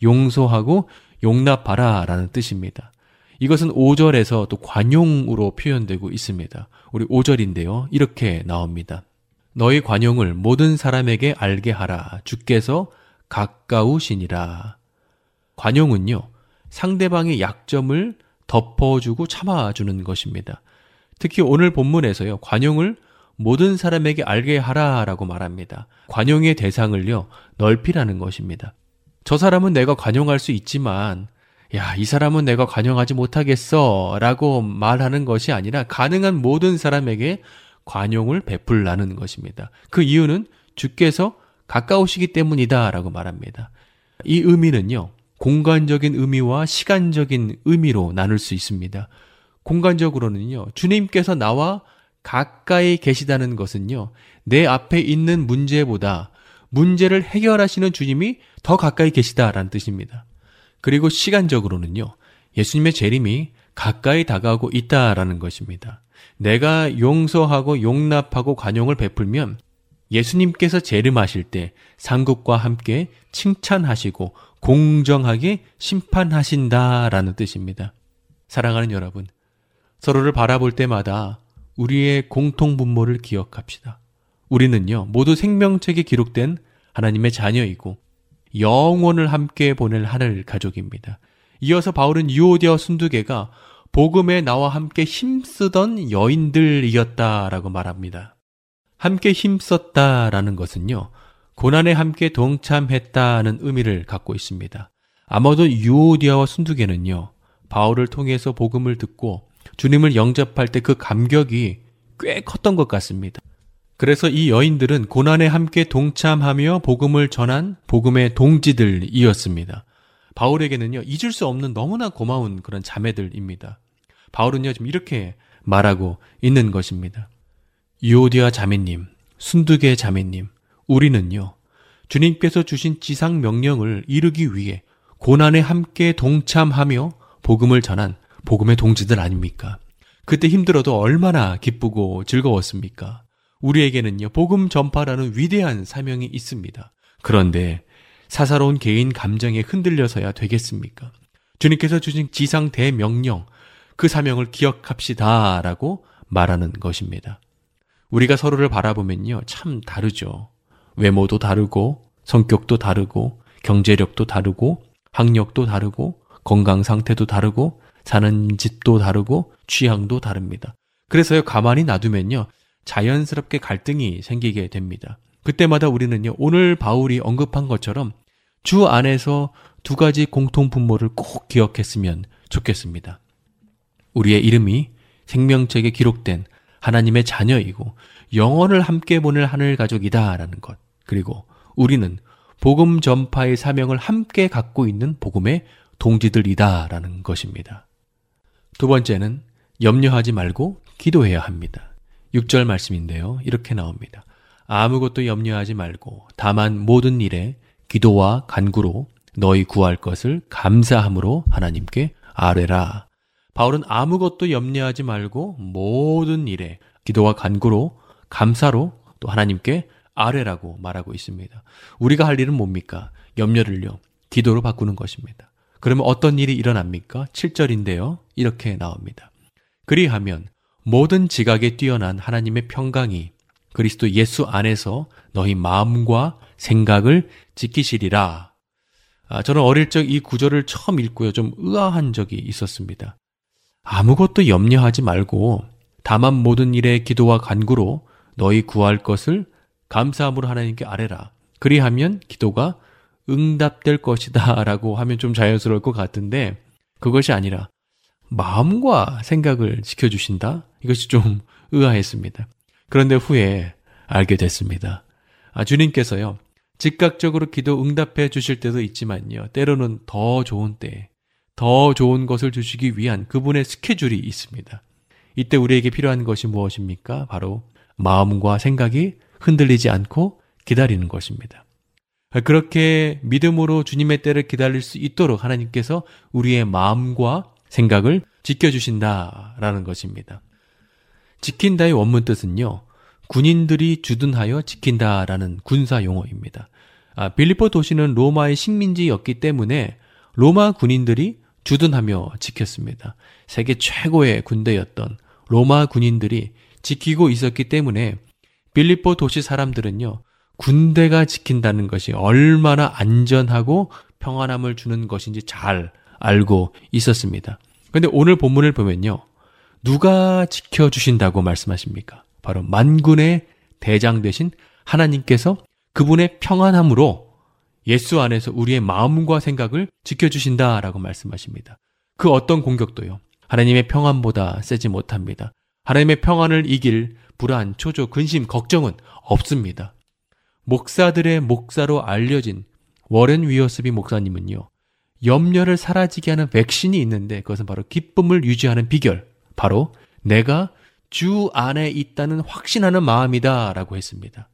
용서하고 용납하라 라는 뜻입니다. 이것은 5절에서 또 관용으로 표현되고 있습니다. 우리 5절인데요. 이렇게 나옵니다. 너희 관용을 모든 사람에게 알게 하라. 주께서 가까우시니라. 관용은요, 상대방의 약점을 덮어주고 참아주는 것입니다. 특히 오늘 본문에서요, 관용을 모든 사람에게 알게 하라라고 말합니다. 관용의 대상을요, 넓히라는 것입니다. 저 사람은 내가 관용할 수 있지만, 야, 이 사람은 내가 관용하지 못하겠어. 라고 말하는 것이 아니라 가능한 모든 사람에게 관용을 베풀라는 것입니다. 그 이유는 주께서 가까우시기 때문이다. 라고 말합니다. 이 의미는요, 공간적인 의미와 시간적인 의미로 나눌 수 있습니다. 공간적으로는요, 주님께서 나와 가까이 계시다는 것은요, 내 앞에 있는 문제보다 문제를 해결하시는 주님이 더 가까이 계시다라는 뜻입니다. 그리고 시간적으로는요, 예수님의 재림이 가까이 다가오고 있다라는 것입니다. 내가 용서하고 용납하고 관용을 베풀면 예수님께서 재림하실 때 상국과 함께 칭찬하시고 공정하게 심판하신다라는 뜻입니다. 사랑하는 여러분, 서로를 바라볼 때마다 우리의 공통 분모를 기억합시다. 우리는요, 모두 생명책에 기록된 하나님의 자녀이고 영혼을 함께 보낼 하늘 가족입니다. 이어서 바울은 유오디아 순두개가 복음에 나와 함께 힘쓰던 여인들이었다라고 말합니다. 함께 힘썼다라는 것은요, 고난에 함께 동참했다는 의미를 갖고 있습니다. 아마도 유오디아와 순두개는요, 바울을 통해서 복음을 듣고 주님을 영접할 때 그 감격이 꽤 컸던 것 같습니다. 그래서 이 여인들은 고난에 함께 동참하며 복음을 전한 복음의 동지들이었습니다. 바울에게는요, 잊을 수 없는 너무나 고마운 그런 자매들입니다. 바울은요, 지금 이렇게 말하고 있는 것입니다. 유오디아 자매님, 순두개 자매님, 우리는요, 주님께서 주신 지상 명령을 이루기 위해 고난에 함께 동참하며 복음을 전한 복음의 동지들 아닙니까? 그때 힘들어도 얼마나 기쁘고 즐거웠습니까? 우리에게는요, 복음 전파라는 위대한 사명이 있습니다. 그런데 사사로운 개인 감정에 흔들려서야 되겠습니까? 주님께서 주신 지상 대명령, 그 사명을 기억합시다. 라고 말하는 것입니다. 우리가 서로를 바라보면요, 참 다르죠. 외모도 다르고, 성격도 다르고, 경제력도 다르고, 학력도 다르고, 건강 상태도 다르고, 사는 집도 다르고, 취향도 다릅니다. 그래서요, 가만히 놔두면요, 자연스럽게 갈등이 생기게 됩니다. 그때마다 우리는요, 오늘 바울이 언급한 것처럼 주 안에서 두 가지 공통 분모를 꼭 기억했으면 좋겠습니다. 우리의 이름이 생명책에 기록된 하나님의 자녀이고 영원을 함께 보낼 하늘 가족이다라는 것. 그리고 우리는 복음 전파의 사명을 함께 갖고 있는 복음의 동지들이다라는 것입니다. 두 번째는 염려하지 말고 기도해야 합니다. 6절 말씀인데요. 이렇게 나옵니다. 아무것도 염려하지 말고 다만 모든 일에 기도와 간구로 너희 구할 것을 감사함으로 하나님께 아뢰라. 바울은 아무것도 염려하지 말고 모든 일에 기도와 간구로 감사로 또 하나님께 아뢰라고 말하고 있습니다. 우리가 할 일은 뭡니까? 염려를요. 기도로 바꾸는 것입니다. 그러면 어떤 일이 일어납니까? 7절인데요. 이렇게 나옵니다. 그리하면 모든 지각에 뛰어난 하나님의 평강이 그리스도 예수 안에서 너희 마음과 생각을 지키시리라. 아, 저는 어릴 적 이 구절을 처음 읽고요. 좀 의아한 적이 있었습니다. 아무것도 염려하지 말고 다만 모든 일에 기도와 간구로 너희 구할 것을 감사함으로 하나님께 아뢰라. 그리하면 기도가 응답될 것이다 라고 하면 좀 자연스러울 것 같은데 그것이 아니라 마음과 생각을 지켜주신다? 이것이 좀 의아했습니다. 그런데 후에 알게 됐습니다. 아, 주님께서요, 즉각적으로 기도 응답해 주실 때도 있지만요, 때로는 더 좋은 때, 더 좋은 것을 주시기 위한 그분의 스케줄이 있습니다. 이때 우리에게 필요한 것이 무엇입니까? 바로 마음과 생각이 흔들리지 않고 기다리는 것입니다. 그렇게 믿음으로 주님의 때를 기다릴 수 있도록 하나님께서 우리의 마음과 생각을 지켜주신다라는 것입니다. 지킨다의 원문 뜻은요, 군인들이 주둔하여 지킨다라는 군사 용어입니다. 아, 빌리포 도시는 로마의 식민지였기 때문에 로마 군인들이 주둔하며 지켰습니다. 세계 최고의 군대였던 로마 군인들이 지키고 있었기 때문에 빌리포 도시 사람들은요, 군대가 지킨다는 것이 얼마나 안전하고 평안함을 주는 것인지 잘 알고 있었습니다. 근데 오늘 본문을 보면요. 누가 지켜주신다고 말씀하십니까? 바로 만군의 대장 되신 하나님께서 그분의 평안함으로 예수 안에서 우리의 마음과 생각을 지켜주신다라고 말씀하십니다. 그 어떤 공격도요. 하나님의 평안보다 세지 못합니다. 하나님의 평안을 이길 불안, 초조, 근심, 걱정은 없습니다. 목사들의 목사로 알려진 워렌 위어스비 목사님은요. 염려를 사라지게 하는 백신이 있는데 그것은 바로 기쁨을 유지하는 비결. 바로 내가 주 안에 있다는 확신하는 마음이다 라고 했습니다.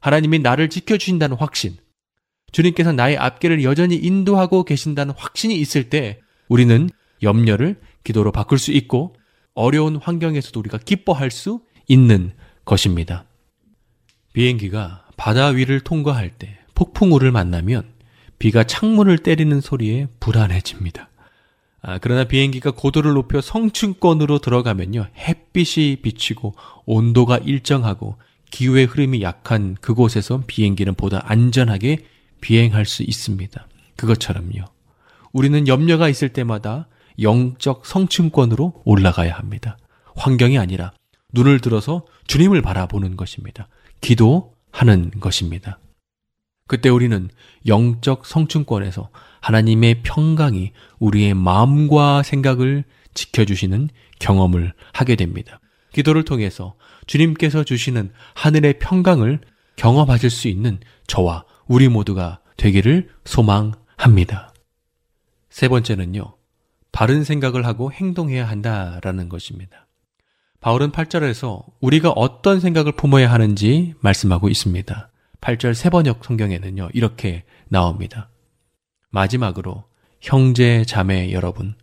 하나님이 나를 지켜주신다는 확신. 주님께서 나의 앞길을 여전히 인도하고 계신다는 확신이 있을 때 우리는 염려를 기도로 바꿀 수 있고 어려운 환경에서도 우리가 기뻐할 수 있는 것입니다. 비행기가 바다 위를 통과할 때 폭풍우를 만나면 비가 창문을 때리는 소리에 불안해집니다. 아, 그러나 비행기가 고도를 높여 성층권으로 들어가면요. 햇빛이 비치고 온도가 일정하고 기후의 흐름이 약한 그곳에서 비행기는 보다 안전하게 비행할 수 있습니다. 그것처럼요. 우리는 염려가 있을 때마다 영적 성층권으로 올라가야 합니다. 환경이 아니라 눈을 들어서 주님을 바라보는 것입니다. 기도하는 것입니다. 그때 우리는 영적 성층권에서 하나님의 평강이 우리의 마음과 생각을 지켜주시는 경험을 하게 됩니다. 기도를 통해서 주님께서 주시는 하늘의 평강을 경험하실 수 있는 저와 우리 모두가 되기를 소망합니다. 세 번째는요, 바른 생각을 하고 행동해야 한다라는 것입니다. 바울은 8절에서 우리가 어떤 생각을 품어야 하는지 말씀하고 있습니다. 8절 세번역 성경에는요, 이렇게 나옵니다. 마지막으로 형제 자매 여러분,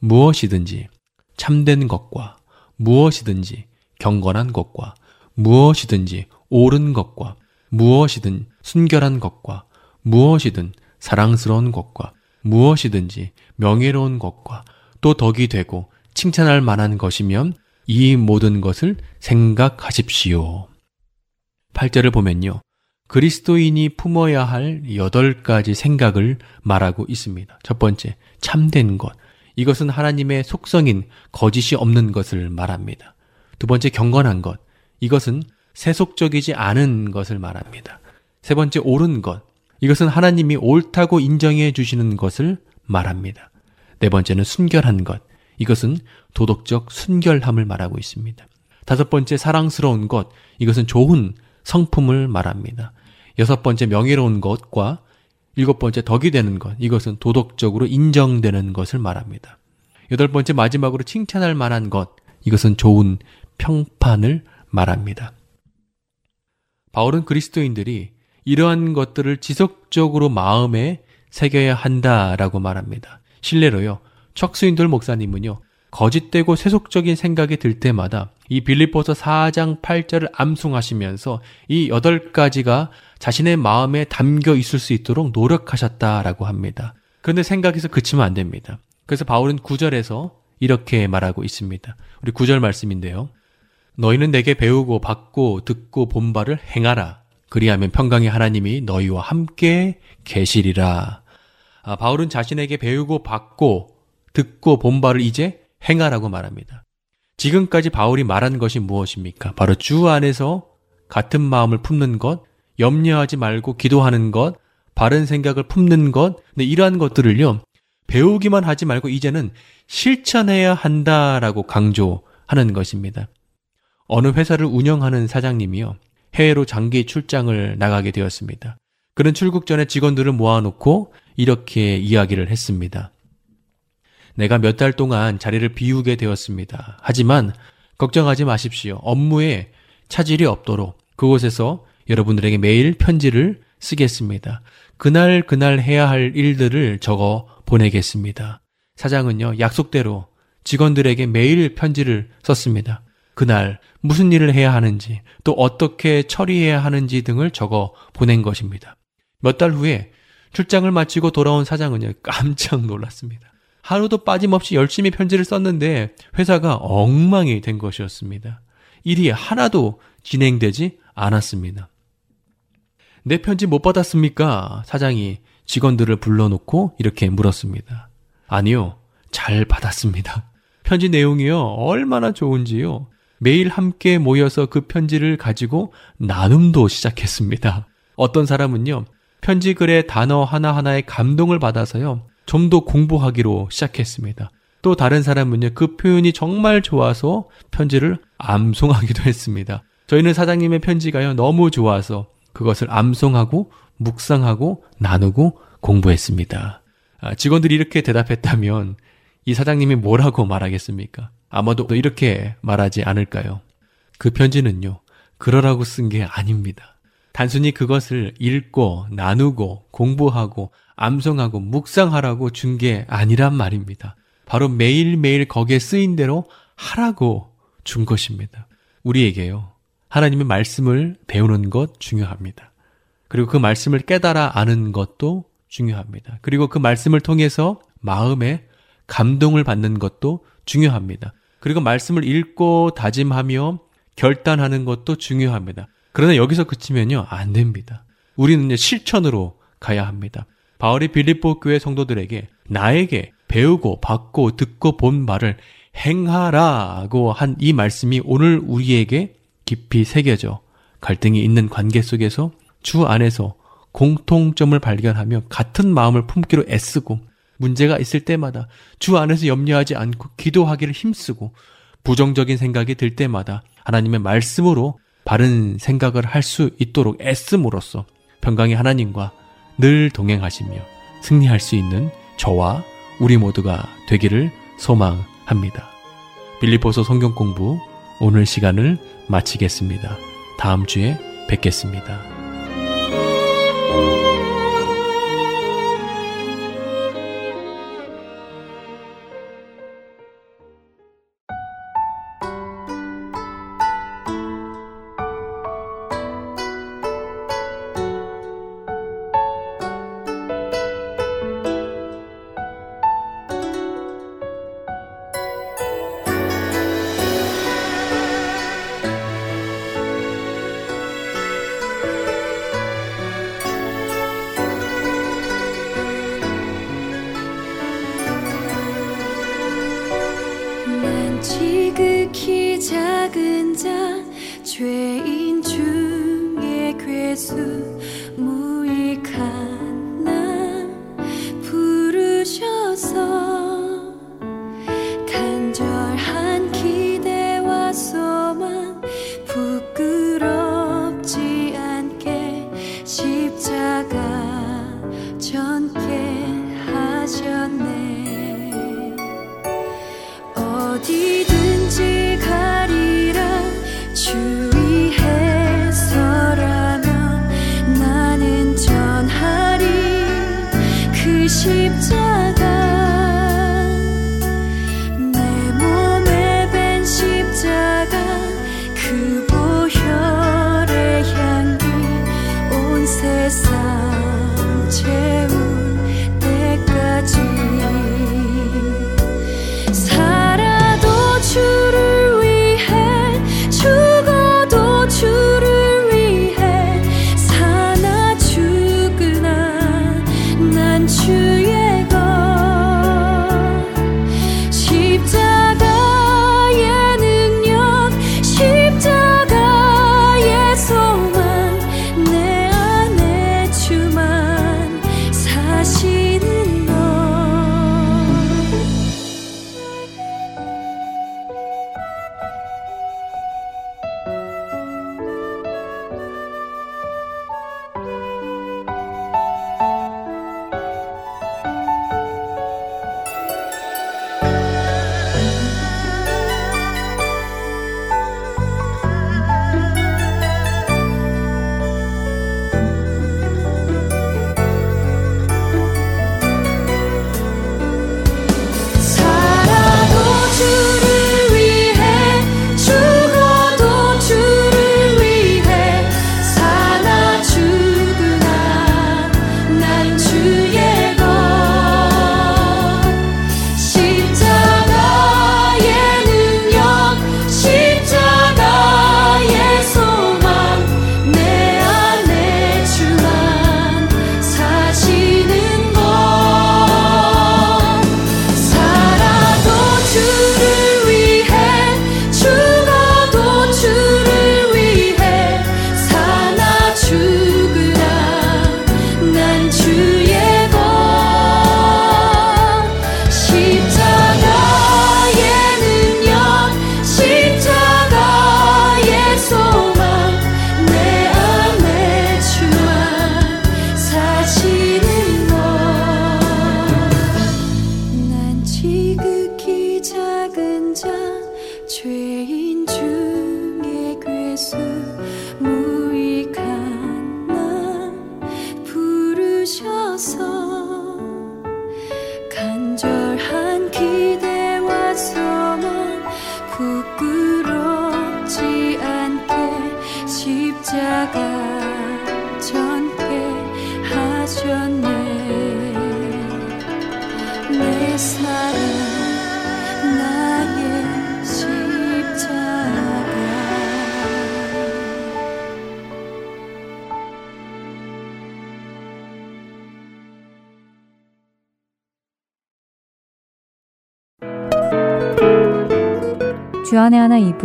무엇이든지 참된 것과 무엇이든지 경건한 것과 무엇이든지 옳은 것과 무엇이든 순결한 것과 무엇이든 사랑스러운 것과 무엇이든지 명예로운 것과 또 덕이 되고 칭찬할 만한 것이면 이 모든 것을 생각하십시오. 8절을 보면요. 그리스도인이 품어야 할 여덟 가지 생각을 말하고 있습니다. 첫 번째, 참된 것. 이것은 하나님의 속성인 거짓이 없는 것을 말합니다. 두 번째, 경건한 것. 이것은 세속적이지 않은 것을 말합니다. 세 번째, 옳은 것. 이것은 하나님이 옳다고 인정해 주시는 것을 말합니다. 네 번째는 순결한 것. 이것은 도덕적 순결함을 말하고 있습니다. 다섯 번째, 사랑스러운 것. 이것은 좋은 성품을 말합니다. 여섯 번째 명예로운 것과 일곱 번째 덕이 되는 것. 이것은 도덕적으로 인정되는 것을 말합니다. 여덟 번째 마지막으로 칭찬할 만한 것. 이것은 좋은 평판을 말합니다. 바울은 그리스도인들이 이러한 것들을 지속적으로 마음에 새겨야 한다라고 말합니다. 실례로요. 척수인들 목사님은요. 거짓되고 세속적인 생각이 들 때마다 이 빌립보서 4장 8절을 암송하시면서 이 여덟 가지가 자신의 마음에 담겨 있을 수 있도록 노력하셨다라고 합니다. 그런데 생각에서 그치면 안 됩니다. 그래서 바울은 9절에서 이렇게 말하고 있습니다. 우리 9절 말씀인데요. 너희는 내게 배우고 받고 듣고 본 바를 행하라. 그리하면 평강의 하나님이 너희와 함께 계시리라. 아, 바울은 자신에게 배우고 받고 듣고 본 바를 이제 행하라고 말합니다. 지금까지 바울이 말한 것이 무엇입니까? 바로 주 안에서 같은 마음을 품는 것, 염려하지 말고 기도하는 것, 바른 생각을 품는 것, 네, 이러한 것들을요, 배우기만 하지 말고 이제는 실천해야 한다라고 강조하는 것입니다. 어느 회사를 운영하는 사장님이요, 해외로 장기 출장을 나가게 되었습니다. 그는 출국 전에 직원들을 모아놓고 이렇게 이야기를 했습니다. 내가 몇 달 동안 자리를 비우게 되었습니다. 하지만 걱정하지 마십시오. 업무에 차질이 없도록 그곳에서 여러분들에게 매일 편지를 쓰겠습니다. 그날 그날 해야 할 일들을 적어 보내겠습니다. 사장은요, 약속대로 직원들에게 매일 편지를 썼습니다. 그날 무슨 일을 해야 하는지, 또 어떻게 처리해야 하는지 등을 적어 보낸 것입니다. 몇 달 후에 출장을 마치고 돌아온 사장은요, 깜짝 놀랐습니다. 하루도 빠짐없이 열심히 편지를 썼는데 회사가 엉망이 된 것이었습니다. 일이 하나도 진행되지 않았습니다. 내 편지 못 받았습니까? 사장이 직원들을 불러놓고 이렇게 물었습니다. 아니요, 잘 받았습니다. 편지 내용이요, 얼마나 좋은지요. 매일 함께 모여서 그 편지를 가지고 나눔도 시작했습니다. 어떤 사람은요, 편지 글의 단어 하나하나에 감동을 받아서요, 좀 더 공부하기로 시작했습니다. 또 다른 사람은요, 그 표현이 정말 좋아서 편지를 암송하기도 했습니다. 저희는 사장님의 편지가요, 너무 좋아서 그것을 암송하고 묵상하고 나누고 공부했습니다. 아, 직원들이 이렇게 대답했다면 이 사장님이 뭐라고 말하겠습니까? 아마도 이렇게 말하지 않을까요? 그 편지는요, 그러라고 쓴 게 아닙니다. 단순히 그것을 읽고 나누고 공부하고 암송하고 묵상하라고 준 게 아니란 말입니다. 바로 매일매일 거기에 쓰인 대로 하라고 준 것입니다. 우리에게요. 하나님의 말씀을 배우는 것 중요합니다. 그리고 그 말씀을 깨달아 아는 것도 중요합니다. 그리고 그 말씀을 통해서 마음에 감동을 받는 것도 중요합니다. 그리고 말씀을 읽고 다짐하며 결단하는 것도 중요합니다. 그러나 여기서 그치면요, 안 됩니다. 우리는 실천으로 가야 합니다. 바울이 빌립보 교회 성도들에게 나에게 배우고 받고 듣고 본 말을 행하라고 한 이 말씀이 오늘 우리에게 깊이 새겨져 갈등이 있는 관계 속에서 주 안에서 공통점을 발견하며 같은 마음을 품기로 애쓰고 문제가 있을 때마다 주 안에서 염려하지 않고 기도하기를 힘쓰고 부정적인 생각이 들 때마다 하나님의 말씀으로 바른 생각을 할 수 있도록 애씀으로써 평강의 하나님과 늘 동행하시며 승리할 수 있는 저와 우리 모두가 되기를 소망합니다. 빌리포서 성경 공부 오늘 시간을 마치겠습니다. 다음 주에 뵙겠습니다.